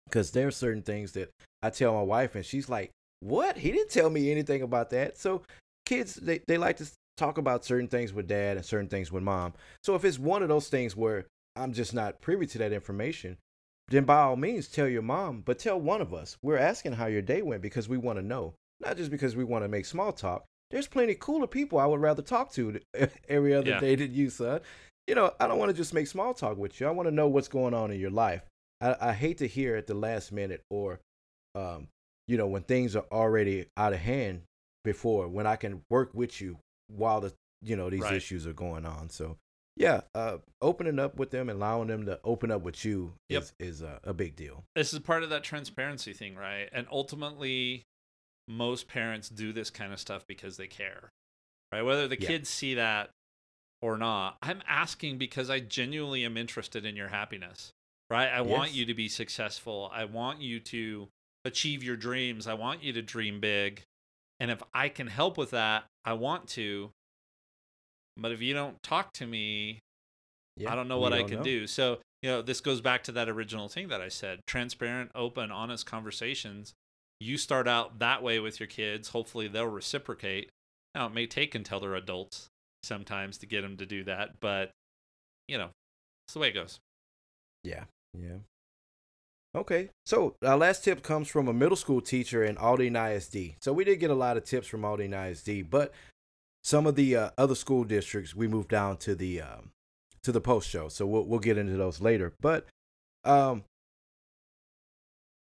because there are certain things that I tell my wife and she's like, what? He didn't tell me anything about that. So kids, they, they like to talk about certain things with dad and certain things with mom. So if it's one of those things where I'm just not privy to that information, then by all means tell your mom, but tell one of us. We're asking how your day went because we want to know, not just because we want to make small talk. There's plenty cooler people I would rather talk to every other yeah. day than you, son. You know, I don't want to just make small talk with you. I want to know what's going on in your life. I, I hate to hear at the last minute or, um, you know, when things are already out of hand before, when I can work with you while the you know these right. issues are going on. So yeah, uh, opening up with them and allowing them to open up with you yep. is is a, a big deal. This is part of that transparency thing, right? And ultimately, most parents do this kind of stuff because they care, right? Whether the yeah. kids see that or not, I'm asking because I genuinely am interested in your happiness, right? I yes. want you to be successful. I want you to achieve your dreams. I want you to dream big. And if I can help with that, I want to. But if you don't talk to me, yeah, I don't know what I can know. do. So, you know, this goes back to that original thing that I said transparent, open, honest conversations. You start out that way with your kids. Hopefully, they'll reciprocate. Now, it may take until they're adults sometimes to get them to do that, but, you know, it's the way it goes. Yeah. Yeah. Okay, so our last tip comes from a middle school teacher in Aldine ISD. So we did get a lot of tips from Aldine ISD, but some of the uh, other school districts we moved down to the um, to the post show. So we'll we'll get into those later. But um,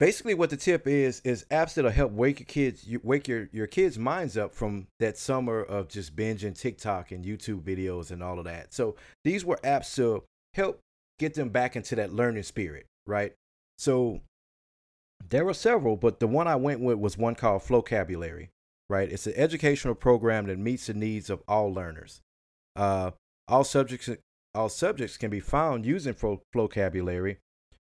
basically, what the tip is is apps that'll help wake your kids you, wake your your kids' minds up from that summer of just binging TikTok and YouTube videos and all of that. So these were apps to help get them back into that learning spirit, right? So there were several, but the one I went with was one called Flocabulary, right? It's an educational program that meets the needs of all learners. Uh, all subjects all subjects can be found using Flocabulary.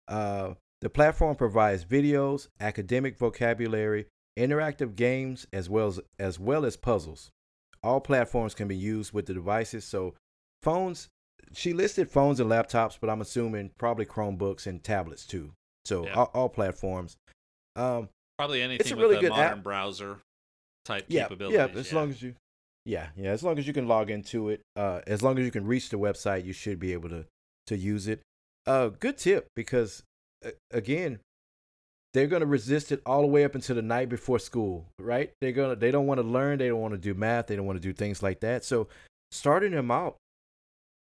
Uh, the platform provides videos, academic vocabulary, interactive games, as well as as well as puzzles. All platforms can be used with the devices. So phones, she listed phones and laptops, but I'm assuming probably Chromebooks and tablets too. So yeah. all, all, platforms. Um, Probably anything a with really a modern app. browser type yeah, capabilities. Yeah, as yeah. long as you, yeah, yeah, as long as you can log into it, uh, as long as you can reach the website, you should be able to to use it. Uh, good tip because again, they're gonna resist it all the way up until the night before school, right? They're gonna they don't want to learn, they don't want to do math, they don't want to do things like that. So starting them out,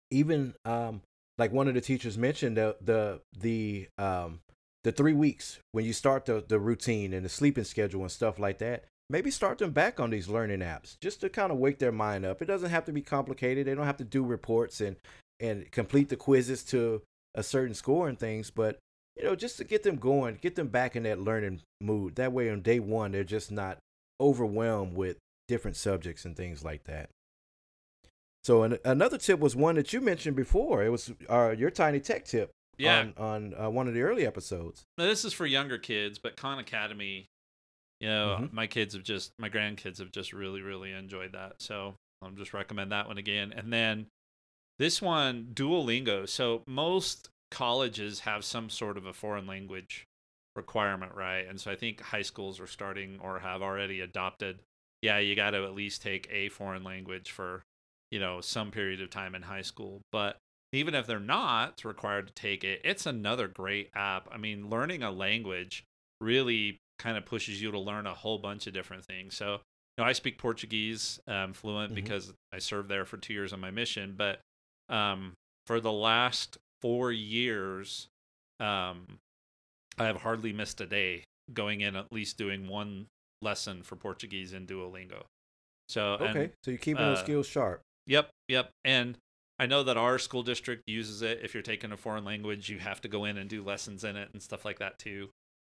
even um, like one of the teachers mentioned, the the the um the three weeks when you start the, the routine and the sleeping schedule and stuff like that, maybe start them back on these learning apps just to kind of wake their mind up. It doesn't have to be complicated. They don't have to do reports and and complete the quizzes to a certain score and things, but you know, just to get them going, get them back in that learning mood. That way on day 1 they're just not overwhelmed with different subjects and things like that. So an, another tip was one that you mentioned before. It was uh, your tiny tech tip Yeah. on on uh, one of the early episodes. Now, this is for younger kids, but Khan Academy, you know, Mhm. my kids have just, my grandkids have just really, really enjoyed that. So I'll just recommend that one again. And then this one, Duolingo. So most colleges have some sort of a foreign language requirement, right? And so I think high schools are starting or have already adopted. Yeah, you got to at least take a foreign language for, you know, some period of time in high school. But even if they're not required to take it, it's another great app. I mean, learning a language really kind of pushes you to learn a whole bunch of different things. So, you know, I speak Portuguese um, fluent Mhm. because I served there for two years on my mission. But um, for the last four years, um, I have hardly missed a day going in at least doing one lesson for Portuguese in Duolingo. So, and- Okay, so you're keeping those uh, skills sharp. Yep, yep. And I know that our school district uses it. If you're taking a foreign language, you have to go in and do lessons in it and stuff like that too.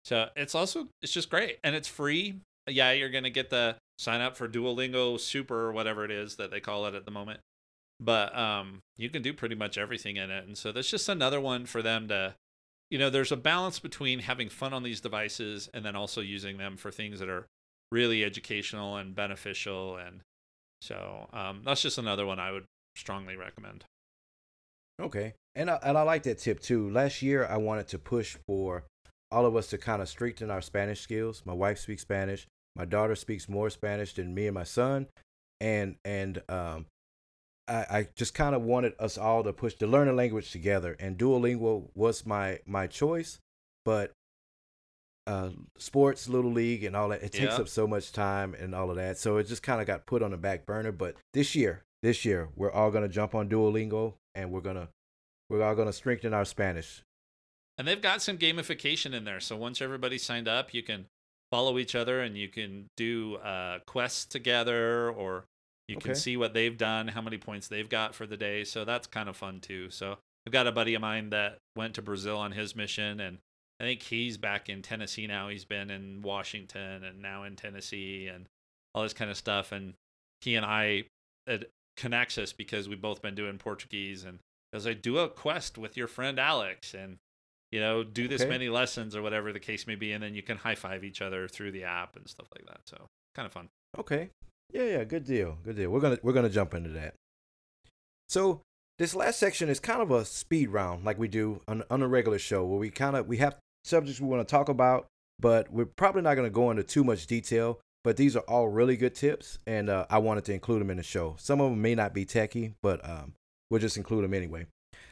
So it's also it's just great and it's free. Yeah, you're gonna get the sign up for Duolingo Super or whatever it is that they call it at the moment. But um, you can do pretty much everything in it, and so that's just another one for them to, you know, there's a balance between having fun on these devices and then also using them for things that are really educational and beneficial and so um, that's just another one I would strongly recommend. Okay, and I, and I like that tip too. Last year, I wanted to push for all of us to kind of strengthen our Spanish skills. My wife speaks Spanish. My daughter speaks more Spanish than me and my son, and and um, I, I just kind of wanted us all to push to learn a language together. And Duolingo was my my choice, but uh, sports, little league, and all that it takes Yeah. up so much time and all of that. So it just kind of got put on the back burner. But this year, this year, we're all gonna jump on Duolingo, and we're gonna we're all gonna strengthen our Spanish. And they've got some gamification in there. So once everybody's signed up, you can follow each other and you can do uh, quests together or you can see what they've done, how many points they've got for the day. So that's kind of fun too. So I've got a buddy of mine that went to Brazil on his mission and I think he's back in Tennessee now. He's been in Washington and now in Tennessee and all this kind of stuff. And he and I, it connects us because we've both been doing Portuguese. And I do a quest with your friend Alex and, you know, do this Okay. many lessons or whatever the case may be. And then you can high five each other through the app and stuff like that. So kind of fun. Okay. Yeah, yeah, good deal. Good deal. We're gonna we're gonna jump into that. So this last section is kind of a speed round, like we do on, on a regular show, where we kind of we have subjects we want to talk about, but we're probably not gonna go into too much detail. But these are all really good tips, and uh, I wanted to include them in the show. Some of them may not be techie, but um, we'll just include them anyway.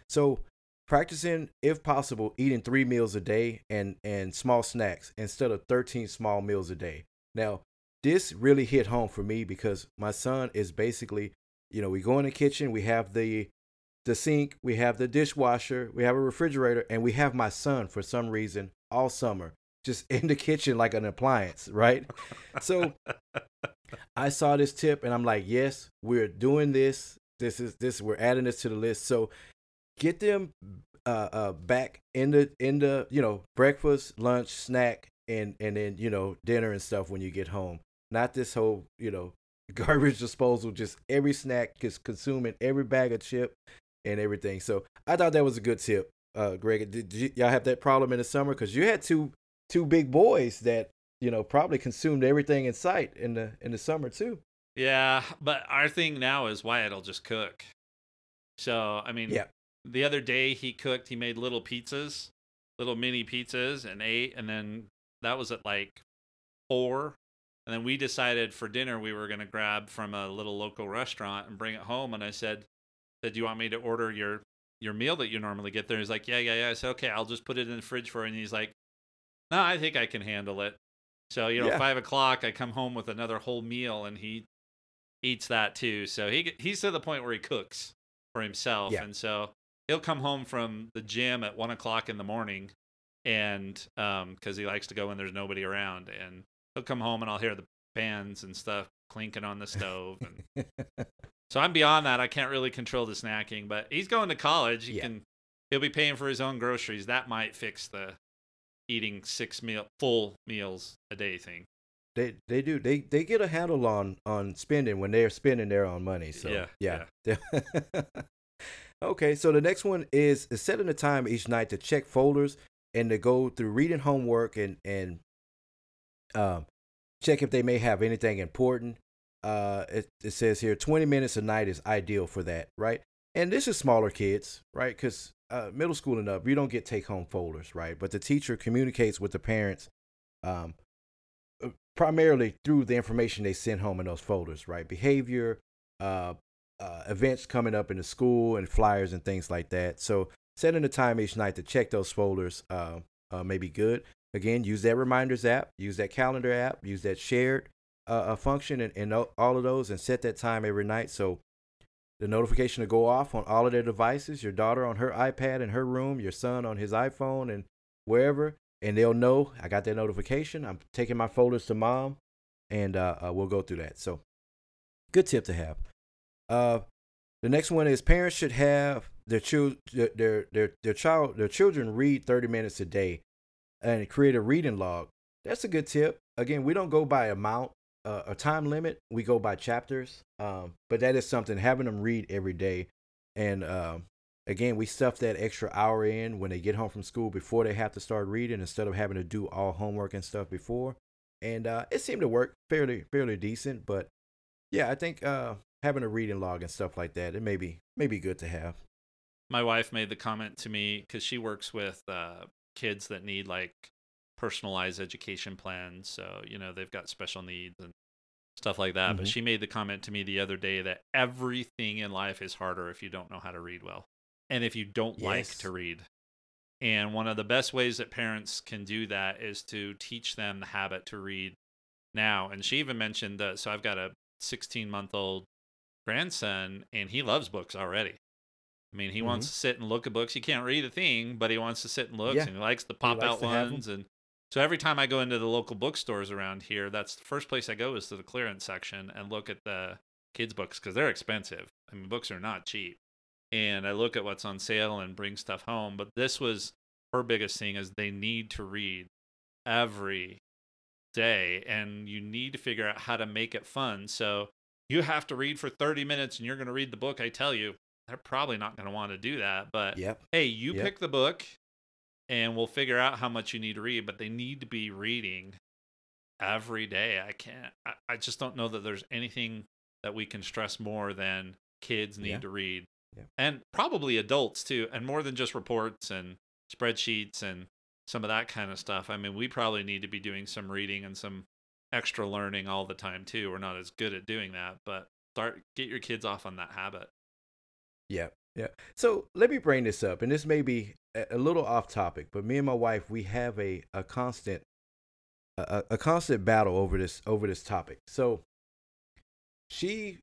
So practicing, if possible, eating three meals a day and and small snacks instead of 13 small meals a day. Now, this really hit home for me because my son is basically, you know, we go in the kitchen, we have the the sink, we have the dishwasher, we have a refrigerator, and we have my son for some reason all summer just in the kitchen like an appliance, right? So I saw this tip and I'm like, yes, we're doing this. This is this. We're adding this to the list. So get them uh, uh, back in the in the you know breakfast, lunch, snack, and and then you know dinner and stuff when you get home. Not this whole you know garbage disposal. Just every snack just consuming every bag of chip and everything. So I thought that was a good tip, uh, Greg. Did, you, y'all have that problem in the summer? Because you had two two big boys that you know probably consumed everything in sight in the in the summer too. Yeah, but our thing now is Wyatt'll just cook. So I mean, Yeah. The other day he cooked. He made little pizzas, little mini pizzas, and ate. And then that was at like four. And then we decided for dinner we were gonna grab from a little local restaurant and bring it home. And I said, "Said do you want me to order your your meal that you normally get there?" He's like, "Yeah, yeah, yeah." I said, "Okay, I'll just put it in the fridge for." you." And he's like, "No, I think I can handle it." So you know, Yeah. five o'clock, I come home with another whole meal, and he eats that too. So he he's to the point where he cooks for himself, Yeah. and so he'll come home from the gym at one o'clock in the morning, and um, because he likes to go when there's nobody around, and he'll come home and I'll hear the pans and stuff clinking on the stove, and so I'm beyond that. I can't really control the snacking, but he's going to college. He Yeah. can he'll be paying for his own groceries. That might fix the eating six meal full meals a day thing. they they do they they get a handle on on spending when they're spending their own money. So Yeah, yeah. Okay, so the next one is, is setting a time each night to check folders and to go through reading homework and and um, check if they may have anything important. Uh, it, it says here 20 minutes a night is ideal for that, right? And this is smaller kids, right? Because uh, middle school and up, you don't get take home folders, right? But the teacher communicates with the parents um, uh, primarily through the information they send home in those folders, right? Behavior, uh, uh, events coming up in the school, and flyers and things like that. So setting a time each night to check those folders uh, uh, may be good. Again, use that reminders app, use that calendar app, use that shared uh, function, and, and all of those, and set that time every night. So the notification to go off on all of their devices your daughter on her iPad in her room, your son on his iPhone, and wherever. And they'll know I got that notification. I'm taking my folders to mom, and uh, uh, we'll go through that. So, good tip to have. Uh, the next one is parents should have their child their their their child their children read 30 minutes a day and create a reading log. That's a good tip. Again, we don't go by amount uh, a time limit. We go by chapters. Um, but that is something having them read every day. And um, again, we stuff that extra hour in when they get home from school before they have to start reading instead of having to do all homework and stuff before. And uh, it seemed to work fairly fairly decent. But yeah, I think uh, having a reading log and stuff like that, it may be may be good to have. My wife made the comment to me because she works with uh, kids that need like personalized education plans. So, you know, they've got special needs and stuff like that. Mm-hmm. But she made the comment to me the other day that everything in life is harder if you don't know how to read well and if you don't yes. like to read. And one of the best ways that parents can do that is to teach them the habit to read now. And she even mentioned that. So I've got a 16 month old grandson and he loves books already. I mean, he mm-hmm. wants to sit and look at books. He can't read a thing, but he wants to sit and look, yeah. and he likes the pop out ones. And so every time I go into the local bookstores around here, that's the first place I go is to the clearance section and look at the kids' books because they're expensive. I mean, books are not cheap. And I look at what's on sale and bring stuff home. But this was her biggest thing is they need to read every day and you need to figure out how to make it fun. So you have to read for 30 minutes and you're going to read the book I tell you. They're probably not going to want to do that. But yep. hey, you yep. pick the book and we'll figure out how much you need to read, but they need to be reading every day. I can't, I, I just don't know that there's anything that we can stress more than kids need yeah. to read. Yeah. And probably adults too, and more than just reports and spreadsheets and some of that kind of stuff. I mean, we probably need to be doing some reading and some extra learning all the time too. We're not as good at doing that, but start get your kids off on that habit. Yeah. Yeah. So let me bring this up, and this may be a little off topic, but me and my wife we have a a constant a, a constant battle over this over this topic. So she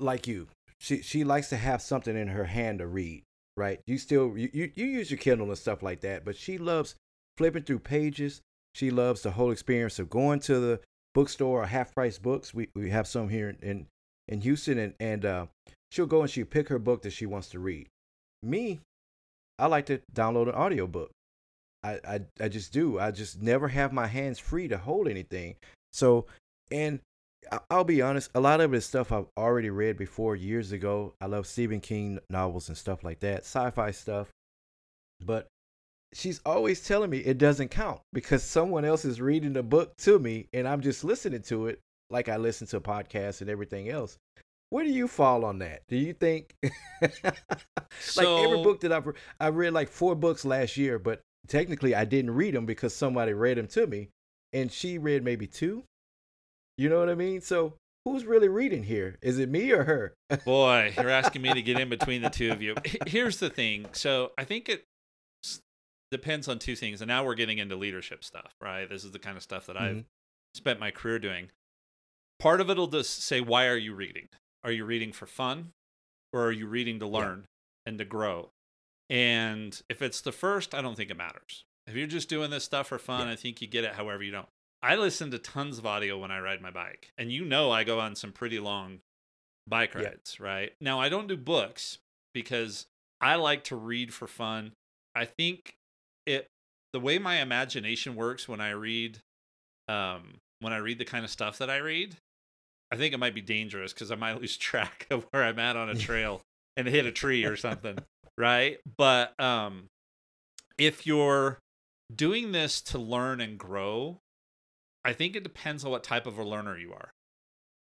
like you, she she likes to have something in her hand to read, right? You still you, you, you use your Kindle and stuff like that, but she loves flipping through pages. She loves the whole experience of going to the bookstore or half price books. We we have some here in in Houston and and uh, she'll go and she'll pick her book that she wants to read. Me, I like to download an audiobook. I, I I just do. I just never have my hands free to hold anything. So, and I'll be honest, a lot of it is stuff I've already read before years ago. I love Stephen King novels and stuff like that, sci-fi stuff. But she's always telling me it doesn't count because someone else is reading the book to me and I'm just listening to it like I listen to podcasts and everything else. Where do you fall on that? Do you think like so, every book that I've I read like four books last year, but technically I didn't read them because somebody read them to me, and she read maybe two. You know what I mean? So who's really reading here? Is it me or her? Boy, you're asking me to get in between the two of you. Here's the thing. So I think it depends on two things, and now we're getting into leadership stuff, right? This is the kind of stuff that mm-hmm. I've spent my career doing. Part of it'll just say, why are you reading? Are you reading for fun or are you reading to learn yeah. and to grow? And if it's the first, I don't think it matters. If you're just doing this stuff for fun, yeah. I think you get it however you don't. I listen to tons of audio when I ride my bike. And you know I go on some pretty long bike rides, yeah. right? Now I don't do books because I like to read for fun. I think it the way my imagination works when I read um when I read the kind of stuff that I read I think it might be dangerous because I might lose track of where I'm at on a trail and hit a tree or something, right? But um, if you're doing this to learn and grow, I think it depends on what type of a learner you are.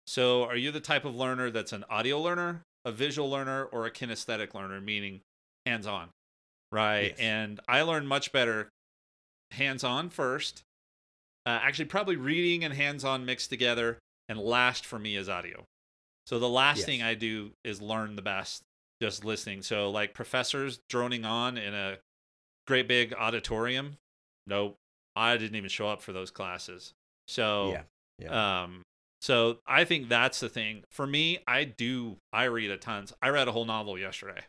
So, are you the type of learner that's an audio learner, a visual learner, or a kinesthetic learner, meaning hands on? Right. Yes. And I learn much better hands on first. Uh, actually, probably reading and hands on mixed together. And last for me is audio. So, the last yes. thing I do is learn the best just listening. So, like professors droning on in a great big auditorium. Nope. I didn't even show up for those classes. So, yeah. Yeah. Um, so I think that's the thing. For me, I do I read a tons. I read a whole novel yesterday.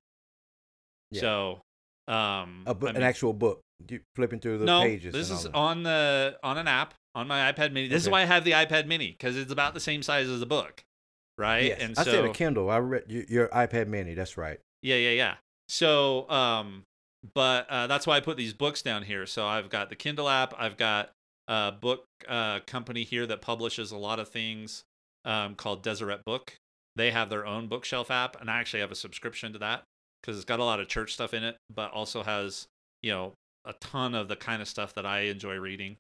Yeah. So um a bu- I mean, an actual book. You flipping through the no, pages. This is on the on an app on my iPad mini. This okay. is why I have the iPad mini because it's about the same size as a book. Right? Yes. And I so, said a Kindle. I read your iPad mini. That's right. Yeah, yeah, yeah. So um but uh, that's why I put these books down here. So I've got the Kindle app, I've got a book uh, company here that publishes a lot of things um, called Deseret Book. They have their own bookshelf app, and I actually have a subscription to that because it's got a lot of church stuff in it, but also has you know a ton of the kind of stuff that I enjoy reading.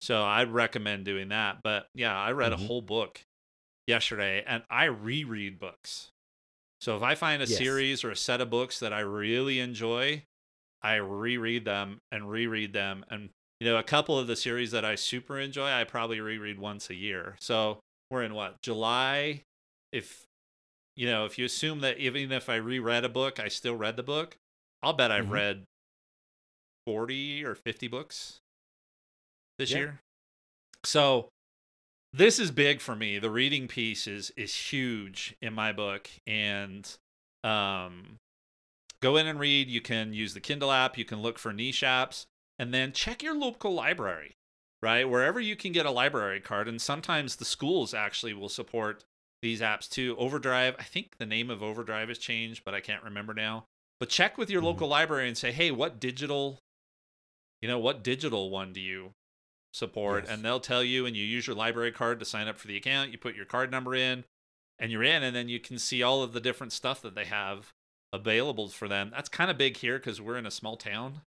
So I'd recommend doing that. But yeah, I read mm-hmm. a whole book yesterday, and I reread books. So if I find a yes. series or a set of books that I really enjoy, I reread them and reread them and you know, a couple of the series that I super enjoy, I probably reread once a year. So we're in what July. If you know, if you assume that even if I reread a book, I still read the book, I'll bet I've mm-hmm. read forty or fifty books this yeah. year. So this is big for me. The reading piece is is huge in my book, and um, go in and read. You can use the Kindle app. You can look for niche apps and then check your local library, right? Wherever you can get a library card. And sometimes the schools actually will support these apps too. Overdrive, I think the name of Overdrive has changed, but I can't remember now. But check with your mm-hmm. local library and say, hey, what digital, you know, what digital one do you support? Yes. And they'll tell you, and you use your library card to sign up for the account. You put your card number in, and you're in, and then you can see all of the different stuff that they have available for them. That's kind of big here because we're in a small town.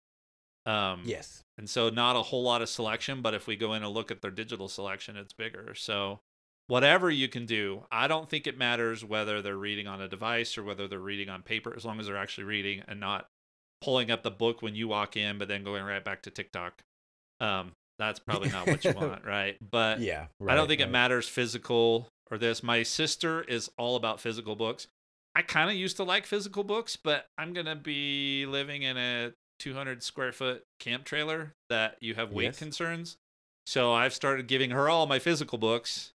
Um, yes. And so not a whole lot of selection, but if we go in and look at their digital selection, it's bigger. So whatever you can do, I don't think it matters whether they're reading on a device or whether they're reading on paper, as long as they're actually reading and not pulling up the book when you walk in, but then going right back to TikTok. Um, that's probably not what you want, right? But yeah, right, I don't think right. it matters physical or this. My sister is all about physical books. I kind of used to like physical books, but I'm gonna be living in a 200 square foot camp trailer that you have weight yes. concerns. So I've started giving her all my physical books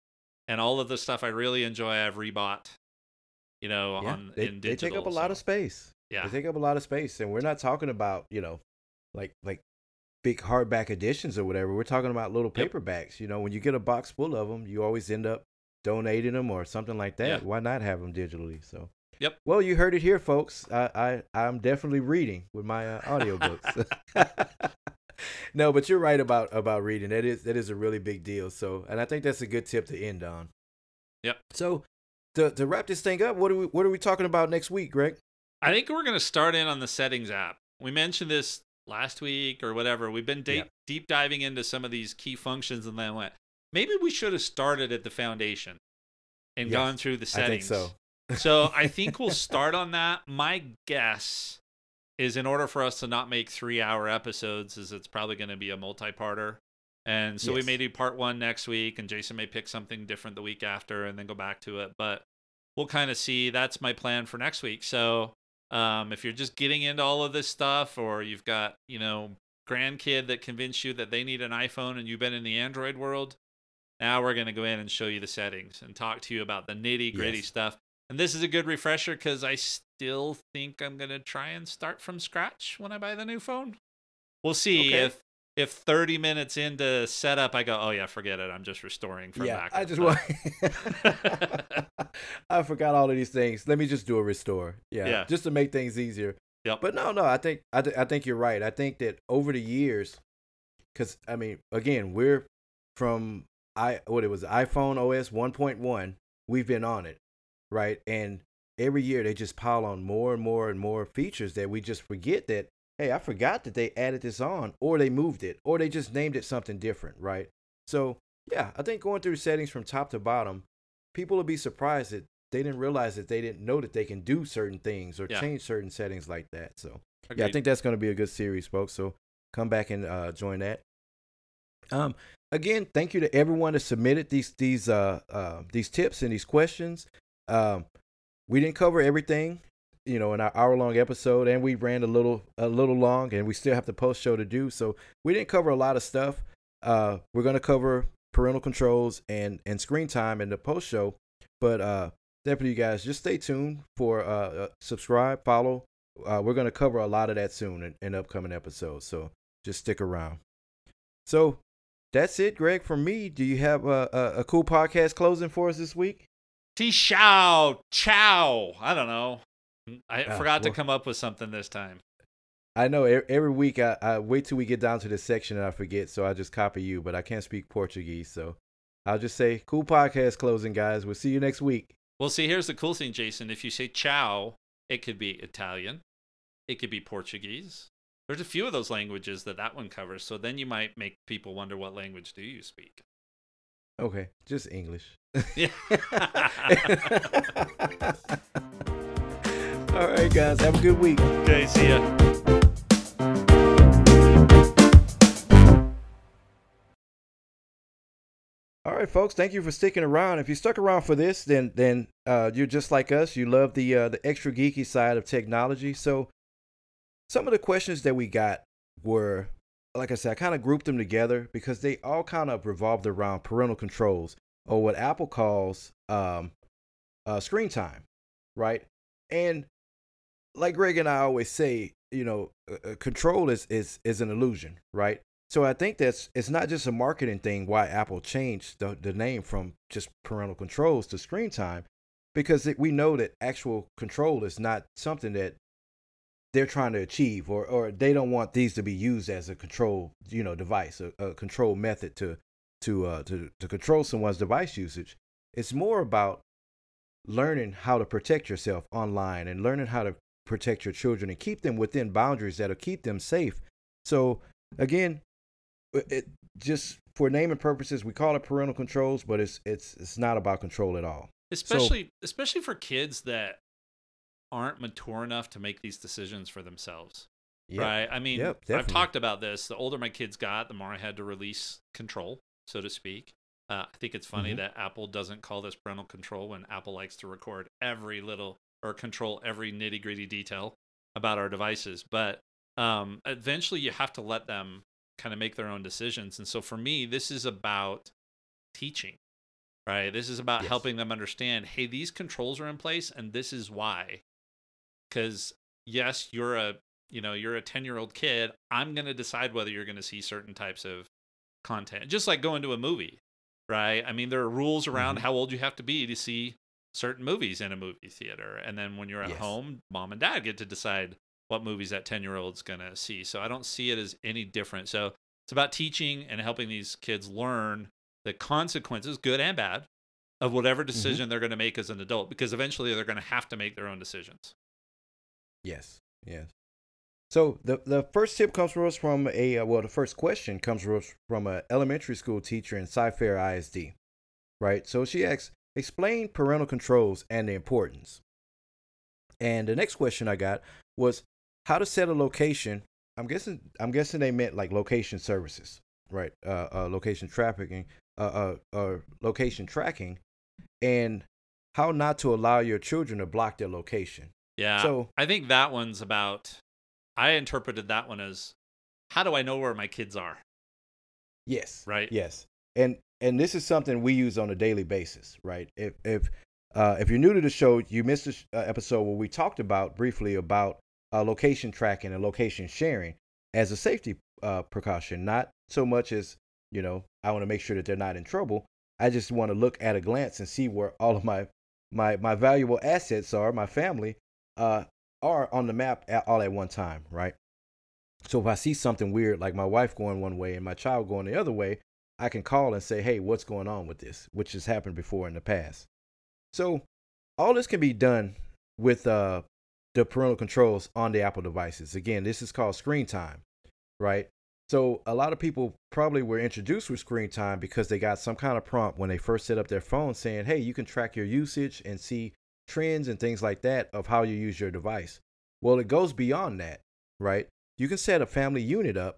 and all of the stuff I really enjoy. I've rebought, you know, yeah, on they, in digital. They take up a so. lot of space. Yeah, they take up a lot of space, and we're not talking about you know, like like big hardback editions or whatever. We're talking about little paperbacks. Yep. You know, when you get a box full of them, you always end up donating them or something like that. Yeah. Why not have them digitally? So Yep. Well, you heard it here, folks. I, I I'm definitely reading with my uh, audiobooks. no, but you're right about about reading. That is that is a really big deal. So, and I think that's a good tip to end on. Yep. So, to to wrap this thing up, what are we what are we talking about next week, Greg? I think we're going to start in on the settings app. We mentioned this last week or whatever. We've been deep yep. deep diving into some of these key functions, and then went. Maybe we should have started at the foundation and yes, gone through the settings. I think so so I think we'll start on that. My guess is in order for us to not make three hour episodes, is it's probably going to be a multi parter. And so yes. we may do part one next week, and Jason may pick something different the week after and then go back to it. But we'll kind of see. That's my plan for next week. So um, if you're just getting into all of this stuff, or you've got, you know, grandkid that convinced you that they need an iPhone and you've been in the Android world, now we're going to go in and show you the settings and talk to you about the nitty gritty yes. stuff. And this is a good refresher because I still think I'm gonna try and start from scratch when I buy the new phone. We'll see okay. if if 30 minutes into setup I go, oh yeah, forget it. I'm just restoring from yeah, back. I just want. I forgot all of these things. Let me just do a restore. Yeah, yeah. just to make things easier. Yep. But no, no, I think I, th- I think you're right. I think that over the years, because I mean, again, we're from i what it was iPhone OS 1.1. We've been on it, right? And every year they just pile on more and more and more features that we just forget that hey, I forgot that they added this on, or they moved it, or they just named it something different, right? So yeah, I think going through settings from top to bottom, people will be surprised that they didn't realize that they didn't know that they can do certain things or Yeah. change certain settings like that. So yeah, I think that's going to be a good series, folks. So come back and uh, join that. Um, again, thank you to everyone that submitted these these uh, uh these tips and these questions. Um, we didn't cover everything, you know, our hour long episode, and we ran a little a little long, and we still have the post show to do. So we didn't cover a lot of stuff. Uh, we're gonna cover parental controls and and screen time in the post show, but uh, definitely, you guys just stay tuned for uh, uh subscribe, follow. Uh, we're gonna cover a lot of that soon in, in upcoming episodes. So just stick around. So that's it, Greg. From me, do you have a, a, a cool podcast closing for us this week? T Chow Chow. I don't know. I Ah, forgot to come up with something this time. I know every week I, I wait till we get down to this section and I forget, so I just copy you, but I can't speak Portuguese, so I'll just say cool podcast closing, guys. We'll see you next week. Well, see, here's the cool thing, Jason. If you say chow, it could be Italian, it could be Portuguese. There's a few of those languages that that one covers. So then you might make people wonder what language do you speak. Okay, just English. Yeah. All right, guys. Have a good week. okay, see ya. All right, folks. Thank you for sticking around. If you stuck around for this, then then uh, you're just like us. You love the uh, the extra geeky side of technology. So, some of the questions that we got were, like I said, I kind of grouped them together because they all kind of revolved around parental controls or what Apple calls um, uh, screen time, right? And like Greg and I always say, you know, uh, uh, control is is is an illusion, right? So I think that's it's not just a marketing thing why Apple changed the, the name from just parental controls to screen time because it, we know that actual control is not something that they're trying to achieve or or they don't want these to be used as a control, you know, device, a, a control method to to uh to to control someone's device usage. It's more about learning how to protect yourself online and learning how to protect your children and keep them within boundaries that'll keep them safe. So again, it- just for naming purposes, we call it parental controls, but it's it's it's not about control at all. Especially especially for kids that aren't mature enough to make these decisions for themselves. Yep. Right. I mean, Yep, I've talked about this. The older my kids got, the more I had to release control, so to speak. Uh, I think it's funny Mhm. that Apple doesn't call this parental control when Apple likes to record every little or control every nitty gritty detail about our devices. But um, eventually, you have to let them kind of make their own decisions. And so for me, this is about teaching, right? This is about Yes. helping them understand hey, these controls are in place and this is why. Because yes, you're a you know you're a 10 year old kid i'm going to decide whether you're going to see certain types of content just like going to a movie right i mean there are rules around Mhm. how old you have to be to see certain movies in a movie theater and then when you're at Yes. home mom and dad get to decide what movies that 10 year old's going to see so i don't see it as any different so it's about teaching and helping these kids learn the consequences good and bad of whatever decision they're going to make as an adult because eventually they're going to have to make their own decisions Yes. Yes. So the the first tip comes from us from a uh, well the first question comes from us from a elementary school teacher in Cy-Fair ISD, right? So she asks, explain parental controls and the importance. And the next question I got was how to set a location. I'm guessing I'm guessing they meant like location services, right? Uh, uh location trafficking, uh, uh, uh, location tracking, and how not to allow your children to block their location. Yeah. So- I think that one's about I interpreted that one as how do I know where my kids are? Yes. Right. Yes. And and this is something we use on a daily basis, right? If if uh, if you're new to the show, you missed the sh- uh, episode where we talked about briefly about uh, location tracking and location sharing as a safety uh, precaution, not so much as you know I want to make sure that they're not in trouble. I just want to look at a glance and see where all of my my my valuable assets are, my family uh, are on the map at, all at one time, right? So if I see something weird, like my wife going one way and my child going the other way, I can call and say, hey, what's going on with this? Which has happened before in the past. So all this can be done with uh, the parental controls on the Apple devices. Again, this is called screen time, right? So a lot of people probably were introduced with screen time because they got some kind of prompt when they first set up their phone saying, "Hey, you can track your usage and see trends and things like that of how you use your device." Well, it goes beyond that, right? You can set a family unit up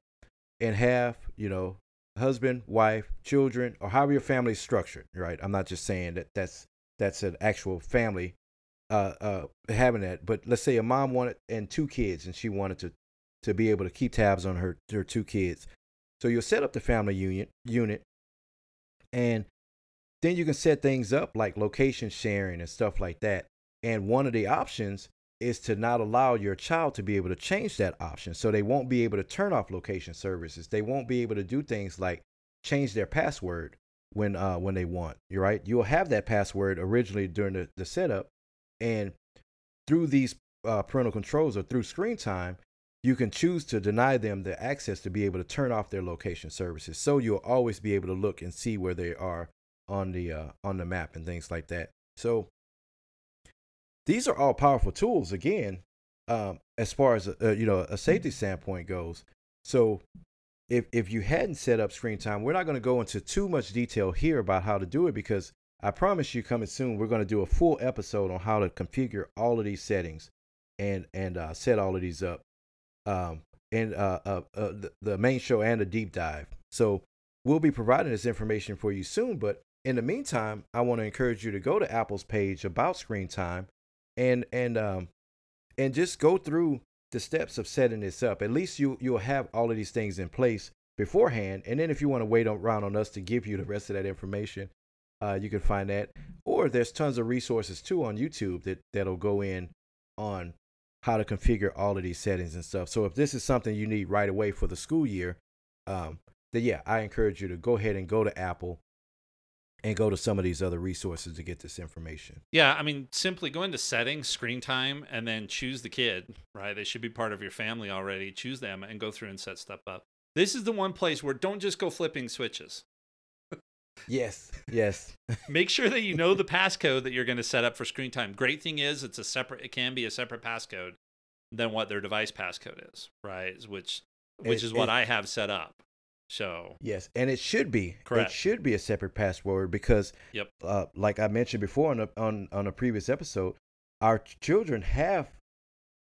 and have, you know, husband, wife, children, or however your family is structured, right? I'm not just saying that that's that's an actual family uh, uh, having that, but let's say a mom wanted and two kids, and she wanted to to be able to keep tabs on her her two kids. So you'll set up the family unit unit, and then you can set things up like location sharing and stuff like that. And one of the options is to not allow your child to be able to change that option. So they won't be able to turn off location services. They won't be able to do things like change their password when uh when they want. You're right. You'll have that password originally during the, the setup. And through these uh, parental controls or through screen time, you can choose to deny them the access to be able to turn off their location services. So you'll always be able to look and see where they are on the uh, on the map and things like that. So these are all powerful tools again um, as far as uh, you know a safety standpoint goes. So if if you hadn't set up screen time we're not going to go into too much detail here about how to do it because i promise you coming soon we're going to do a full episode on how to configure all of these settings and and uh, set all of these up um, in uh, uh, uh, the, the main show and a deep dive. So we'll be providing this information for you soon but in the meantime i want to encourage you to go to apple's page about screen time and and um and just go through the steps of setting this up. At least you you'll have all of these things in place beforehand. And then if you want to wait around on us to give you the rest of that information, uh, you can find that. Or there's tons of resources too on YouTube that that'll go in on how to configure all of these settings and stuff. So if this is something you need right away for the school year, um, then yeah, I encourage you to go ahead and go to Apple and go to some of these other resources to get this information. Yeah, I mean, simply go into settings, screen time, and then choose the kid, right? They should be part of your family already. Choose them and go through and set stuff up. This is the one place where don't just go flipping switches. yes, yes. Make sure that you know the passcode that you're going to set up for screen time. Great thing is it's a separate it can be a separate passcode than what their device passcode is, right? Which which is what I have set up. So yes, and it should be correct. It should be a separate password because, yep. Uh, like I mentioned before on a, on on a previous episode, our children have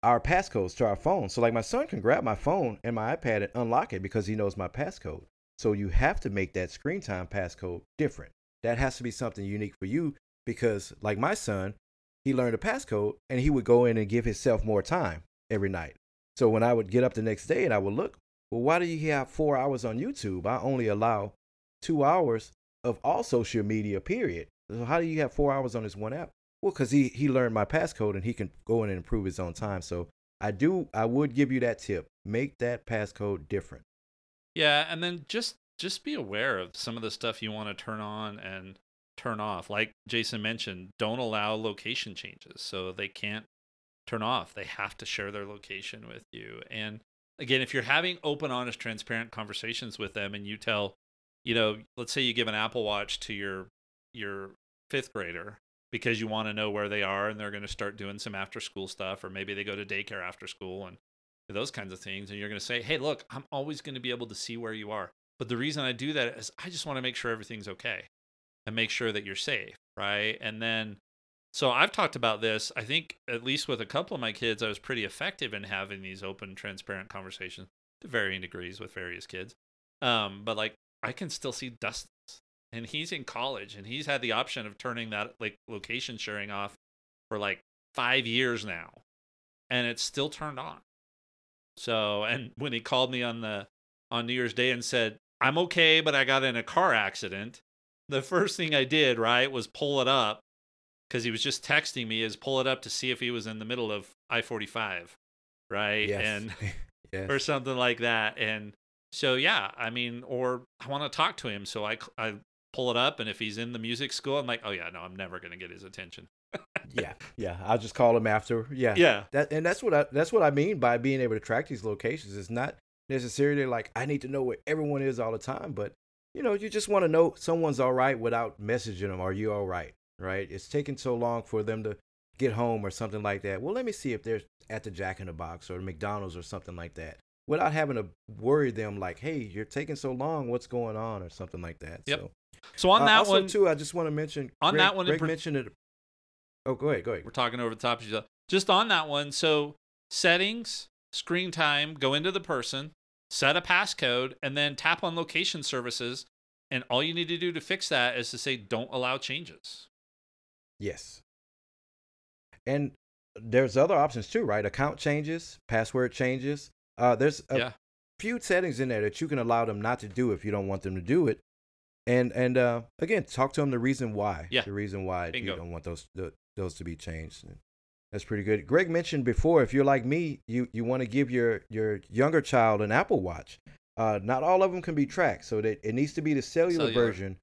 our passcodes to our phone. So like my son can grab my phone and my iPad and unlock it because he knows my passcode. So you have to make that screen time passcode different. That has to be something unique for you because like my son, he learned a passcode and he would go in and give himself more time every night. So when I would get up the next day and I would look, well, why do you have four hours on YouTube? I only allow two hours of all social media, period. So how do you have four hours on this one app? Well, because he, he learned my passcode and he can go in and improve his own time. So I do I would give you that tip. Make that passcode different. Yeah, and then just just be aware of some of the stuff you want to turn on and turn off. Like Jason mentioned, don't allow location changes. So they can't turn off. They have to share their location with you. And again, if you're having open, honest, transparent conversations with them and you tell, you know, let's say you give an Apple Watch to your your fifth grader because you want to know where they are and they're going to start doing some after school stuff or maybe they go to daycare after school and those kinds of things and you're going to say, "Hey, look, I'm always going to be able to see where you are." But the reason I do that is I just want to make sure everything's okay and make sure that you're safe, right? And then so I've talked about this. I think at least with a couple of my kids, I was pretty effective in having these open, transparent conversations to varying degrees with various kids. Um, but like I can still see Dustin's, and he's in college, and he's had the option of turning that like location sharing off for like five years now, and it's still turned on. So, and when he called me on the on New Year's Day and said, "I'm okay, but I got in a car accident," the first thing I did right was pull it up because he was just texting me is pull it up to see if he was in the middle of I forty five, right? Yes. And yes. or something like that. And so yeah, I mean, or I want to talk to him, so I I pull it up, and if he's in the music school, I'm like, oh yeah, no, I'm never gonna get his attention. yeah, yeah. I'll just call him after. Yeah, yeah. That and that's what I that's what I mean by being able to track these locations. It's not necessarily like I need to know where everyone is all the time, but you know, you just want to know someone's all right without messaging them. Are you all right? Right? It's taking so long for them to get home or something like that. Well, let me see if they're at the Jack in the Box or McDonald's or something like that, without having to worry them like, "Hey, you're taking so long. What's going on?" or something like that. Yep. So, So on uh, that also one, too, I just want to mention On Greg, that one in Greg per- mentioned it. Oh, go ahead, go ahead. we're talking over the top of each other. Just on that one, so settings, screen time, go into the person, set a passcode, and then tap on location services. And all you need to do to fix that is to say don't allow changes. Yes. And there's other options too, right? Account changes, password changes. Uh, there's a yeah. few settings in there that you can allow them not to do if you don't want them to do it. And and uh, again, talk to them the reason why. Yeah. The reason why Bingo. you don't want those th- those to be changed. That's pretty good. Greg mentioned before, if you're like me, you you want to give your your younger child an Apple Watch. Uh, not all of them can be tracked, so that it needs to be the cellular, Cellular. version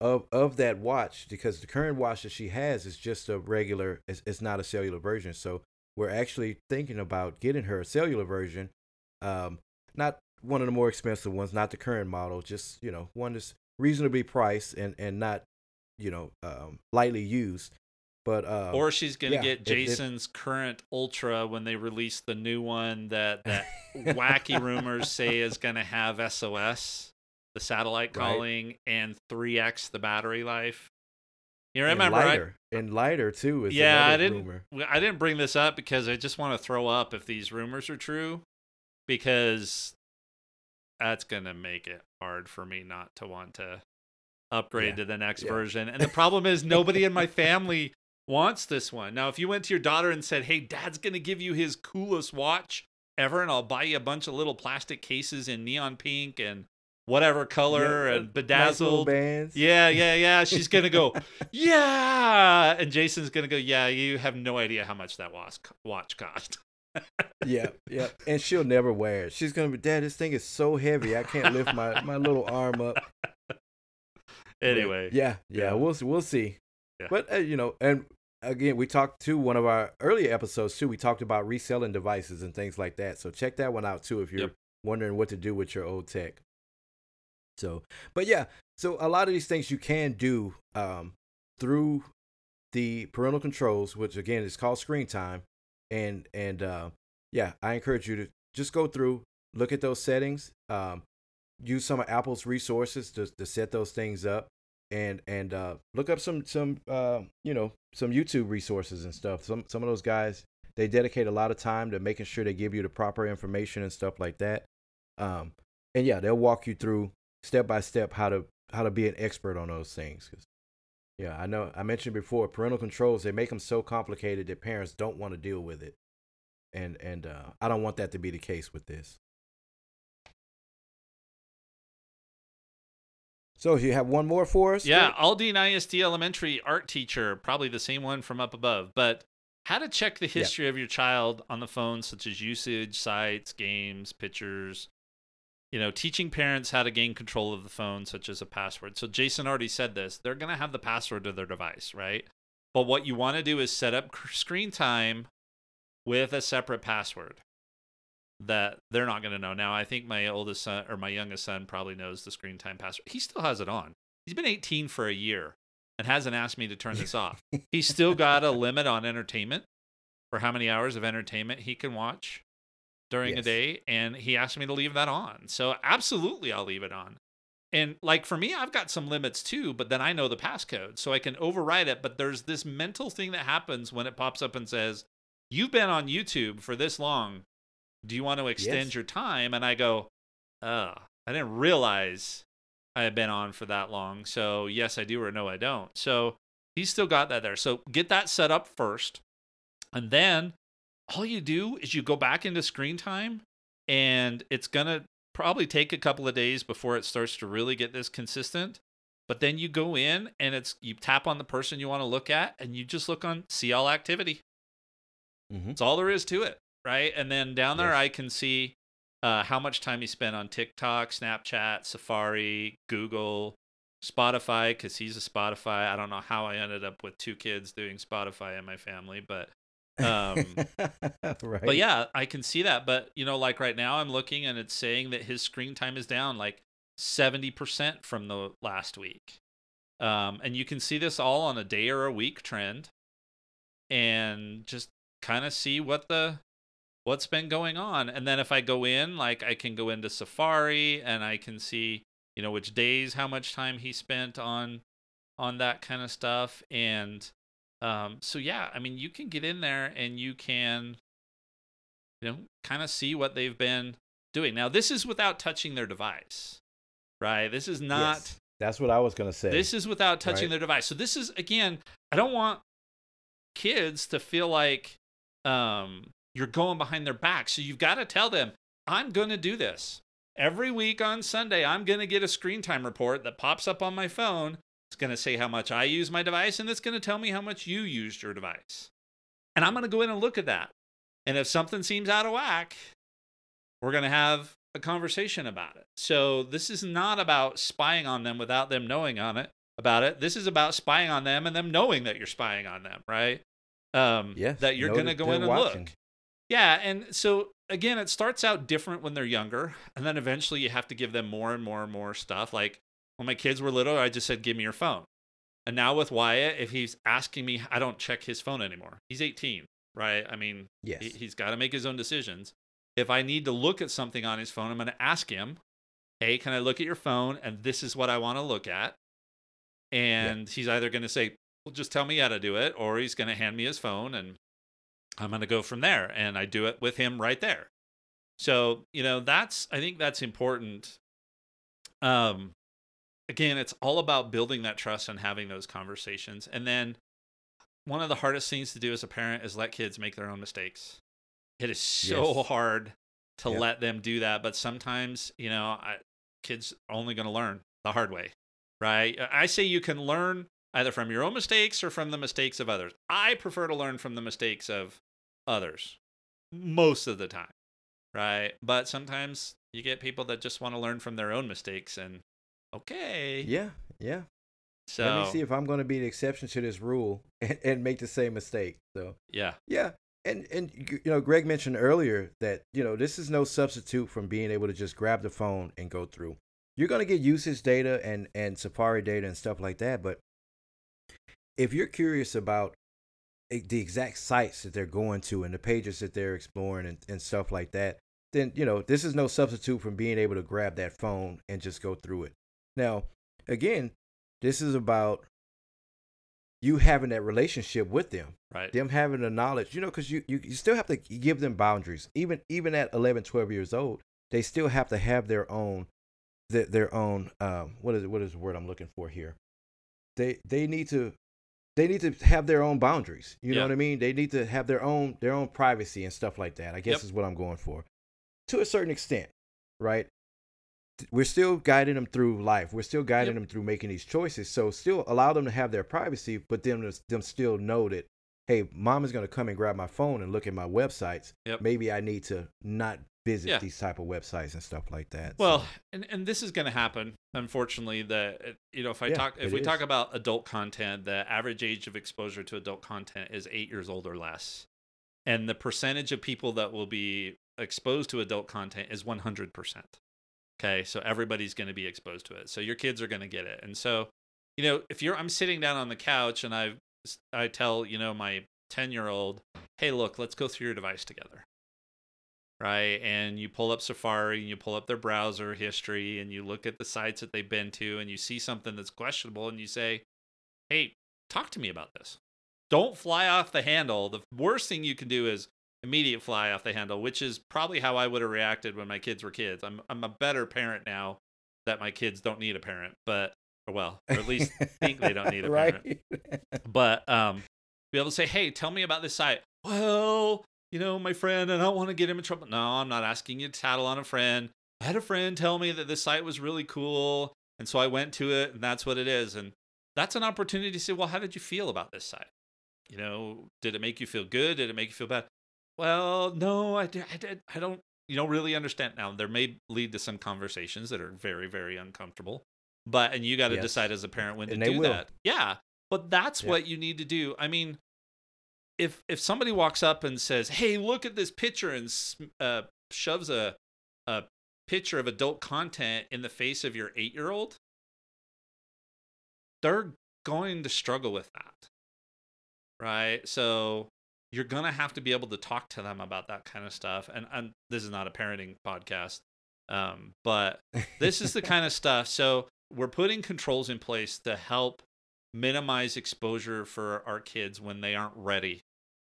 of of that watch because the current watch that she has is just a regular. It's, it's not a cellular version. So we're actually thinking about getting her a cellular version. Um, not one of the more expensive ones, not the current model, just you know one that's reasonably priced and and not you know um, lightly used. But um, or she's gonna yeah, get if- if- Jason's current Ultra when they release the new one that that wacky rumors say is gonna have SOS, the satellite Right. calling, and three x the battery life. You and remember? I, lighter and lighter too is yeah, I didn't. rumor. I didn't bring this up because I just want to throw up if these rumors are true, because that's gonna make it hard for me not to want to upgrade Yeah, to the next yeah. version. And the problem is nobody in my family wants this one. Now, if you went to your daughter and said, "Hey, Dad's gonna give you his coolest watch ever, and I'll buy you a bunch of little plastic cases in neon pink and whatever color Yeah, and nice bedazzled." bands. Yeah, yeah, yeah. She's gonna go, yeah, and Jason's gonna go, yeah. You have no idea how much that watch watch cost. yeah, yeah. And she'll never wear it. She's gonna be, Dad, this thing is so heavy, I can't lift my, my little arm up. Anyway, yeah, yeah, Yeah. we'll we'll see. Yeah. But uh, you know, and again, we talked to one of our earlier episodes too. We talked about reselling devices and things like that. So check that one out too if you're Yep. wondering what to do with your old tech. So, but yeah, so a lot of these things you can do um, through the parental controls, which again is called screen time, and and uh, yeah, I encourage you to just go through, look at those settings, um, use some of Apple's resources to to set those things up, and and uh, look up some some uh, you know some YouTube resources and stuff. Some some of those guys they dedicate a lot of time to making sure they give you the proper information and stuff like that. Um, and yeah, they'll walk you through step by step how to how to be an expert on those things. 'Cause, yeah, I know I mentioned before parental controls they make them so complicated that parents don't want to deal with it, and and uh, I don't want that to be the case with this. So you have one more for us? yeah. Aldine ISD elementary art teacher, probably the same one from up above, but how to check the history of your child on the phone, such as usage, sites, games, pictures. You know, teaching parents how to gain control of the phone, such as a password. So Jason already said this. They're gonna have the password to their device, right? But what you want to do is set up screen time with a separate password that they're not going to know. Now, I think my oldest son or my youngest son probably knows the screen time password. He still has it on. He's been 18 for a year and hasn't asked me to turn this off. He's still got a limit on entertainment for how many hours of entertainment he can watch during a Yes. day and he asked me to leave that on. So, absolutely I'll leave it on. And like for me, I've got some limits too, but then I know the passcode, so I can override it. But there's this mental thing that happens when it pops up and says, You've been on YouTube for this long. Do you want to extend Yes. your time? And I go, Oh, I didn't realize I had been on for that long. So, yes, I do, or no, I don't. So, he's still got that there. So, get that set up first. And then all you do is you go back into screen time, and it's going to probably take a couple of days before it starts to really get this consistent. But then you go in and it's you tap on the person you want to look at and you just look on see all activity. Mhm. That's all there is to it, right? And then down there Yes. I can see uh, how much time he spent on TikTok, Snapchat, Safari, Google, Spotify, because he's a Spotify. I don't know how I ended up with two kids doing Spotify in my family, but um, right. but yeah, I can see that. But you know, like right now, I'm looking and it's saying that his screen time is down like 70% from the last week. Um, and you can see this all on a day or a week trend. and just kind of see what the what's been going on. And then if I go in, like I can go into Safari and I can see, you know, which days, how much time he spent on on that kind of stuff. And um, so yeah, I mean, you can get in there and you can, you know, kind of see what they've been doing. Now, this is without touching their device, right? This is not. Yes, that's what I was gonna say. This is without touching Right. their device. So this is again, I don't want kids to feel like um, you're going behind their back. So you've got to tell them, I'm going to do this. Every week on Sunday, I'm going to get a screen time report that pops up on my phone. It's going to say how much I use my device, and it's going to tell me how much you used your device. And I'm going to go in and look at that. And if something seems out of whack, we're going to have a conversation about it. So this is not about spying on them without them knowing on it about it. This is about spying on them and them knowing that you're spying on them, right? Um, Yes, that you're going to go in and watching. look. Yeah, and so again, it starts out different when they're younger, and then eventually you have to give them more and more and more stuff. Like when my kids were little, I just said, "Give me your phone." And now with Wyatt, if he's asking me, I don't check his phone anymore. He's 18, right? I mean, Yes. he, he's got to make his own decisions. If I need to look at something on his phone, I'm going to ask him, "Hey, can I look at your phone?" And this is what I want to look at. And he's either going to say, "Well, just tell me how to do it," or he's going to hand me his phone, and I'm going to go from there. And I do it with him right there. So you know, that's I think that's important. Um, again, it's all about building that trust and having those conversations. And then one of the hardest things to do as a parent is let kids make their own mistakes. It is so Yes. hard to Yep. let them do that, but sometimes, you know, I, kids are only going to learn the hard way, right? I say you can learn either from your own mistakes or from the mistakes of others. I prefer to learn from the mistakes of others most of the time, right? But sometimes you get people that just want to learn from their own mistakes and okay. Yeah, yeah. So Let me see if I'm going to be the exception to this rule and, and make the same mistake. So yeah. yeah, and and you know, Greg mentioned earlier that you know this is no substitute from being able to just grab the phone and go through. You're going to get usage data and and Safari data and stuff like that, but if you're curious about the exact sites that they're going to and the pages that they're exploring and, and stuff like that, then you know this is no substitute from being able to grab that phone and just go through it. Now, again, this is about you having that relationship with them Right. them having the knowledge you know because you, you you still have to give them boundaries. Even even at 11 12 years old they still have to have their own their, their own um what is it what is the word i'm looking for here? They they need to they need to have their own boundaries you know what i mean? They need to have their own their own privacy and stuff like that i guess Yep. is what i'm going for. To a certain extent right we're still guiding them through life. We're still guiding Yep. them through making these choices. So still allow them to have their privacy, but them them still know that, hey, mom is going to come and grab my phone and look at my websites. Yep. Maybe I need to not visit Yeah. these type of websites and stuff like that. Well, So, and, and this is going to happen. Unfortunately, the uh, you know if I Yeah, talk if we talk about adult content, the average age of exposure to adult content is eight years old or less, and the percentage of people that will be exposed to adult content is one hundred percent. Okay, so everybody's going to be exposed to it. So your kids are going to get it, and so you know if you're I'm sitting down on the couch and I I tell you know my ten year old, hey look, let's go through your device together right? And you pull up Safari and you pull up their browser history and you look at the sites that they've been to and you see something that's questionable and you say, hey, talk to me about this. Don't fly off the handle. The worst thing you can do is immediate fly off the handle, which is probably how I would have reacted when my kids were kids. I'm I'm a better parent now that my kids don't need a parent, but or well, or at least think they don't need a parent. But um be able to say hey tell me about this site. Well you know my friend i don't want to get him in trouble. No i'm not asking you to tattle on a friend. I had a friend tell me that this site was really cool and so i went to it and that's what it is and that's an opportunity to say well how did you feel about this site? You know did it make you feel good? Did it make you feel bad well no i i, I don't you don't really understand now there may lead to some conversations that are very very uncomfortable but and you got to Yes. decide as a parent when to And they do will. that yeah but that's Yeah. what you need to do i mean if if somebody walks up and says hey look at this picture and uh, shoves a a picture of adult content in the face of your eight year old they're going to struggle with that right? So you're gonna have to be able to talk to them about that kind of stuff. And and this is not a parenting podcast, um, but this is the kind of stuff. So we're putting controls in place to help minimize exposure for our kids when they aren't ready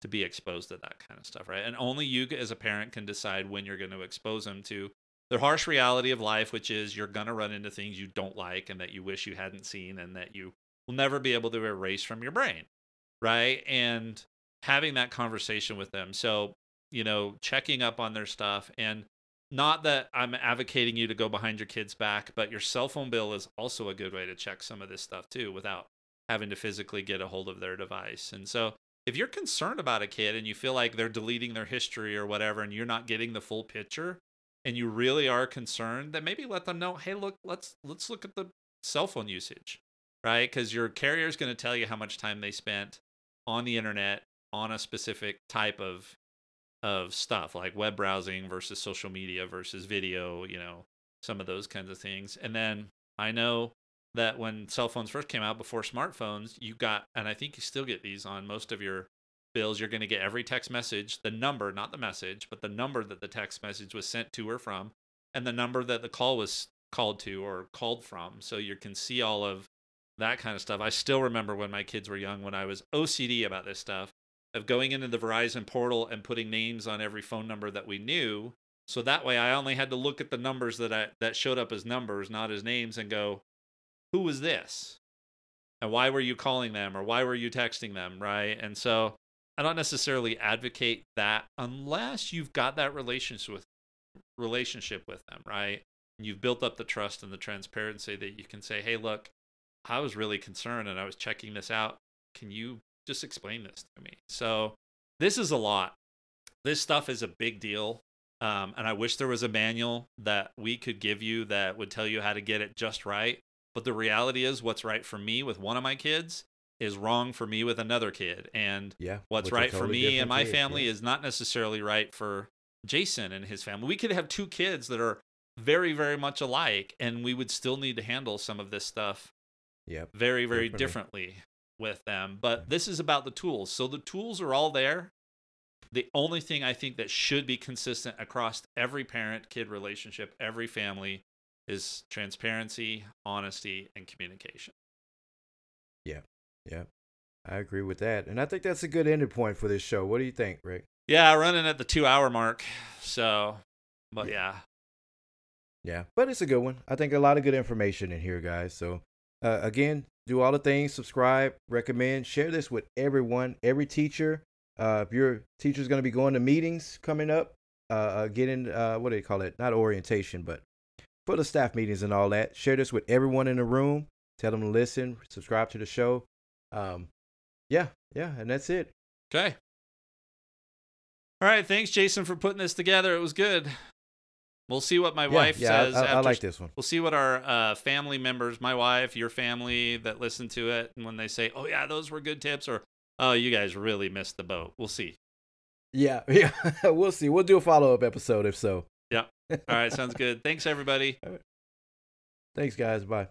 to be exposed to that kind of stuff, right? And only you as a parent can decide when you're going to expose them to the harsh reality of life, which is you're going to run into things you don't like and that you wish you hadn't seen and that you will never be able to erase from your brain, right? And having that conversation with them. So, you know, checking up on their stuff and not that I'm advocating you to go behind your kid's back, but your cell phone bill is also a good way to check some of this stuff too without having to physically get a hold of their device. And so, if you're concerned about a kid and you feel like they're deleting their history or whatever and you're not getting the full picture and you really are concerned, then maybe let them know, "Hey, look, let's let's look at the cell phone usage." Right? Cuz your carrier is going to tell you how much time they spent on the internet on a specific type of of stuff like web browsing versus social media versus video, you know, some of those kinds of things. And then I know that when cell phones first came out before smartphones, you got, and I think you still get these on most of your bills. You're going to get every text message, the number, not the message, but the number that the text message was sent to or from, and the number that the call was called to or called from. So you can see all of that kind of stuff. I still remember when my kids were young, when I was OCD about this stuff of going into the Verizon portal and putting names on every phone number that we knew. So that way I only had to look at the numbers that I that showed up as numbers, not as names and go, who was this? And why were you calling them or why were you texting them, right? And so I don't necessarily advocate that unless you've got that relationship with relationship with them, right? And you've built up the trust and the transparency that you can say, "Hey, look, I was really concerned and I was checking this out. Can you just explain this to me. So this is a lot. This stuff is a big deal. Um, and I wish there was a manual that we could give you that would tell you how to get it just right. But the reality is, what's right for me with one of my kids is wrong for me with another kid. And yeah, what's right totally for me and my kid, family yes. is not necessarily right for Jason and his family. We could have two kids that are very, very much alike, and we would still need to handle some of this stuff yep. very, very differently with them. But this is about the tools. So the tools are all there. The only thing I think that should be consistent across every parent kid relationship, every family, is transparency, honesty, and communication. Yeah. Yeah. I agree with that. And I think that's a good ending point for this show. What do you think, Rick? Yeah, running at the two hour mark. So, but yeah. Yeah, but it's a good one. I think a lot of good information in here, guys. So, uh, again, do all the things, subscribe, recommend, share this with everyone, every teacher. Uh, if your teacher's going to be going to meetings coming up, uh, uh, getting, uh, what do they call it? Not orientation, but for the staff meetings and all that, share this with everyone in the room. Tell them to listen, subscribe to the show. Um, yeah, yeah, and that's it. Okay. All right. Thanks, Jason, for putting this together. It was good. We'll see what my yeah, wife yeah, says. I, I, I, like this one. We'll see what our uh, family members, my wife, your family that listen to it, and when they say, "Oh yeah, those were good tips," or "Oh, you guys really missed the boat." We'll see. Yeah, yeah, we'll see. We'll do a follow up episode if so. Yeah. All right, sounds good. Thanks, everybody. Thanks, guys. Bye.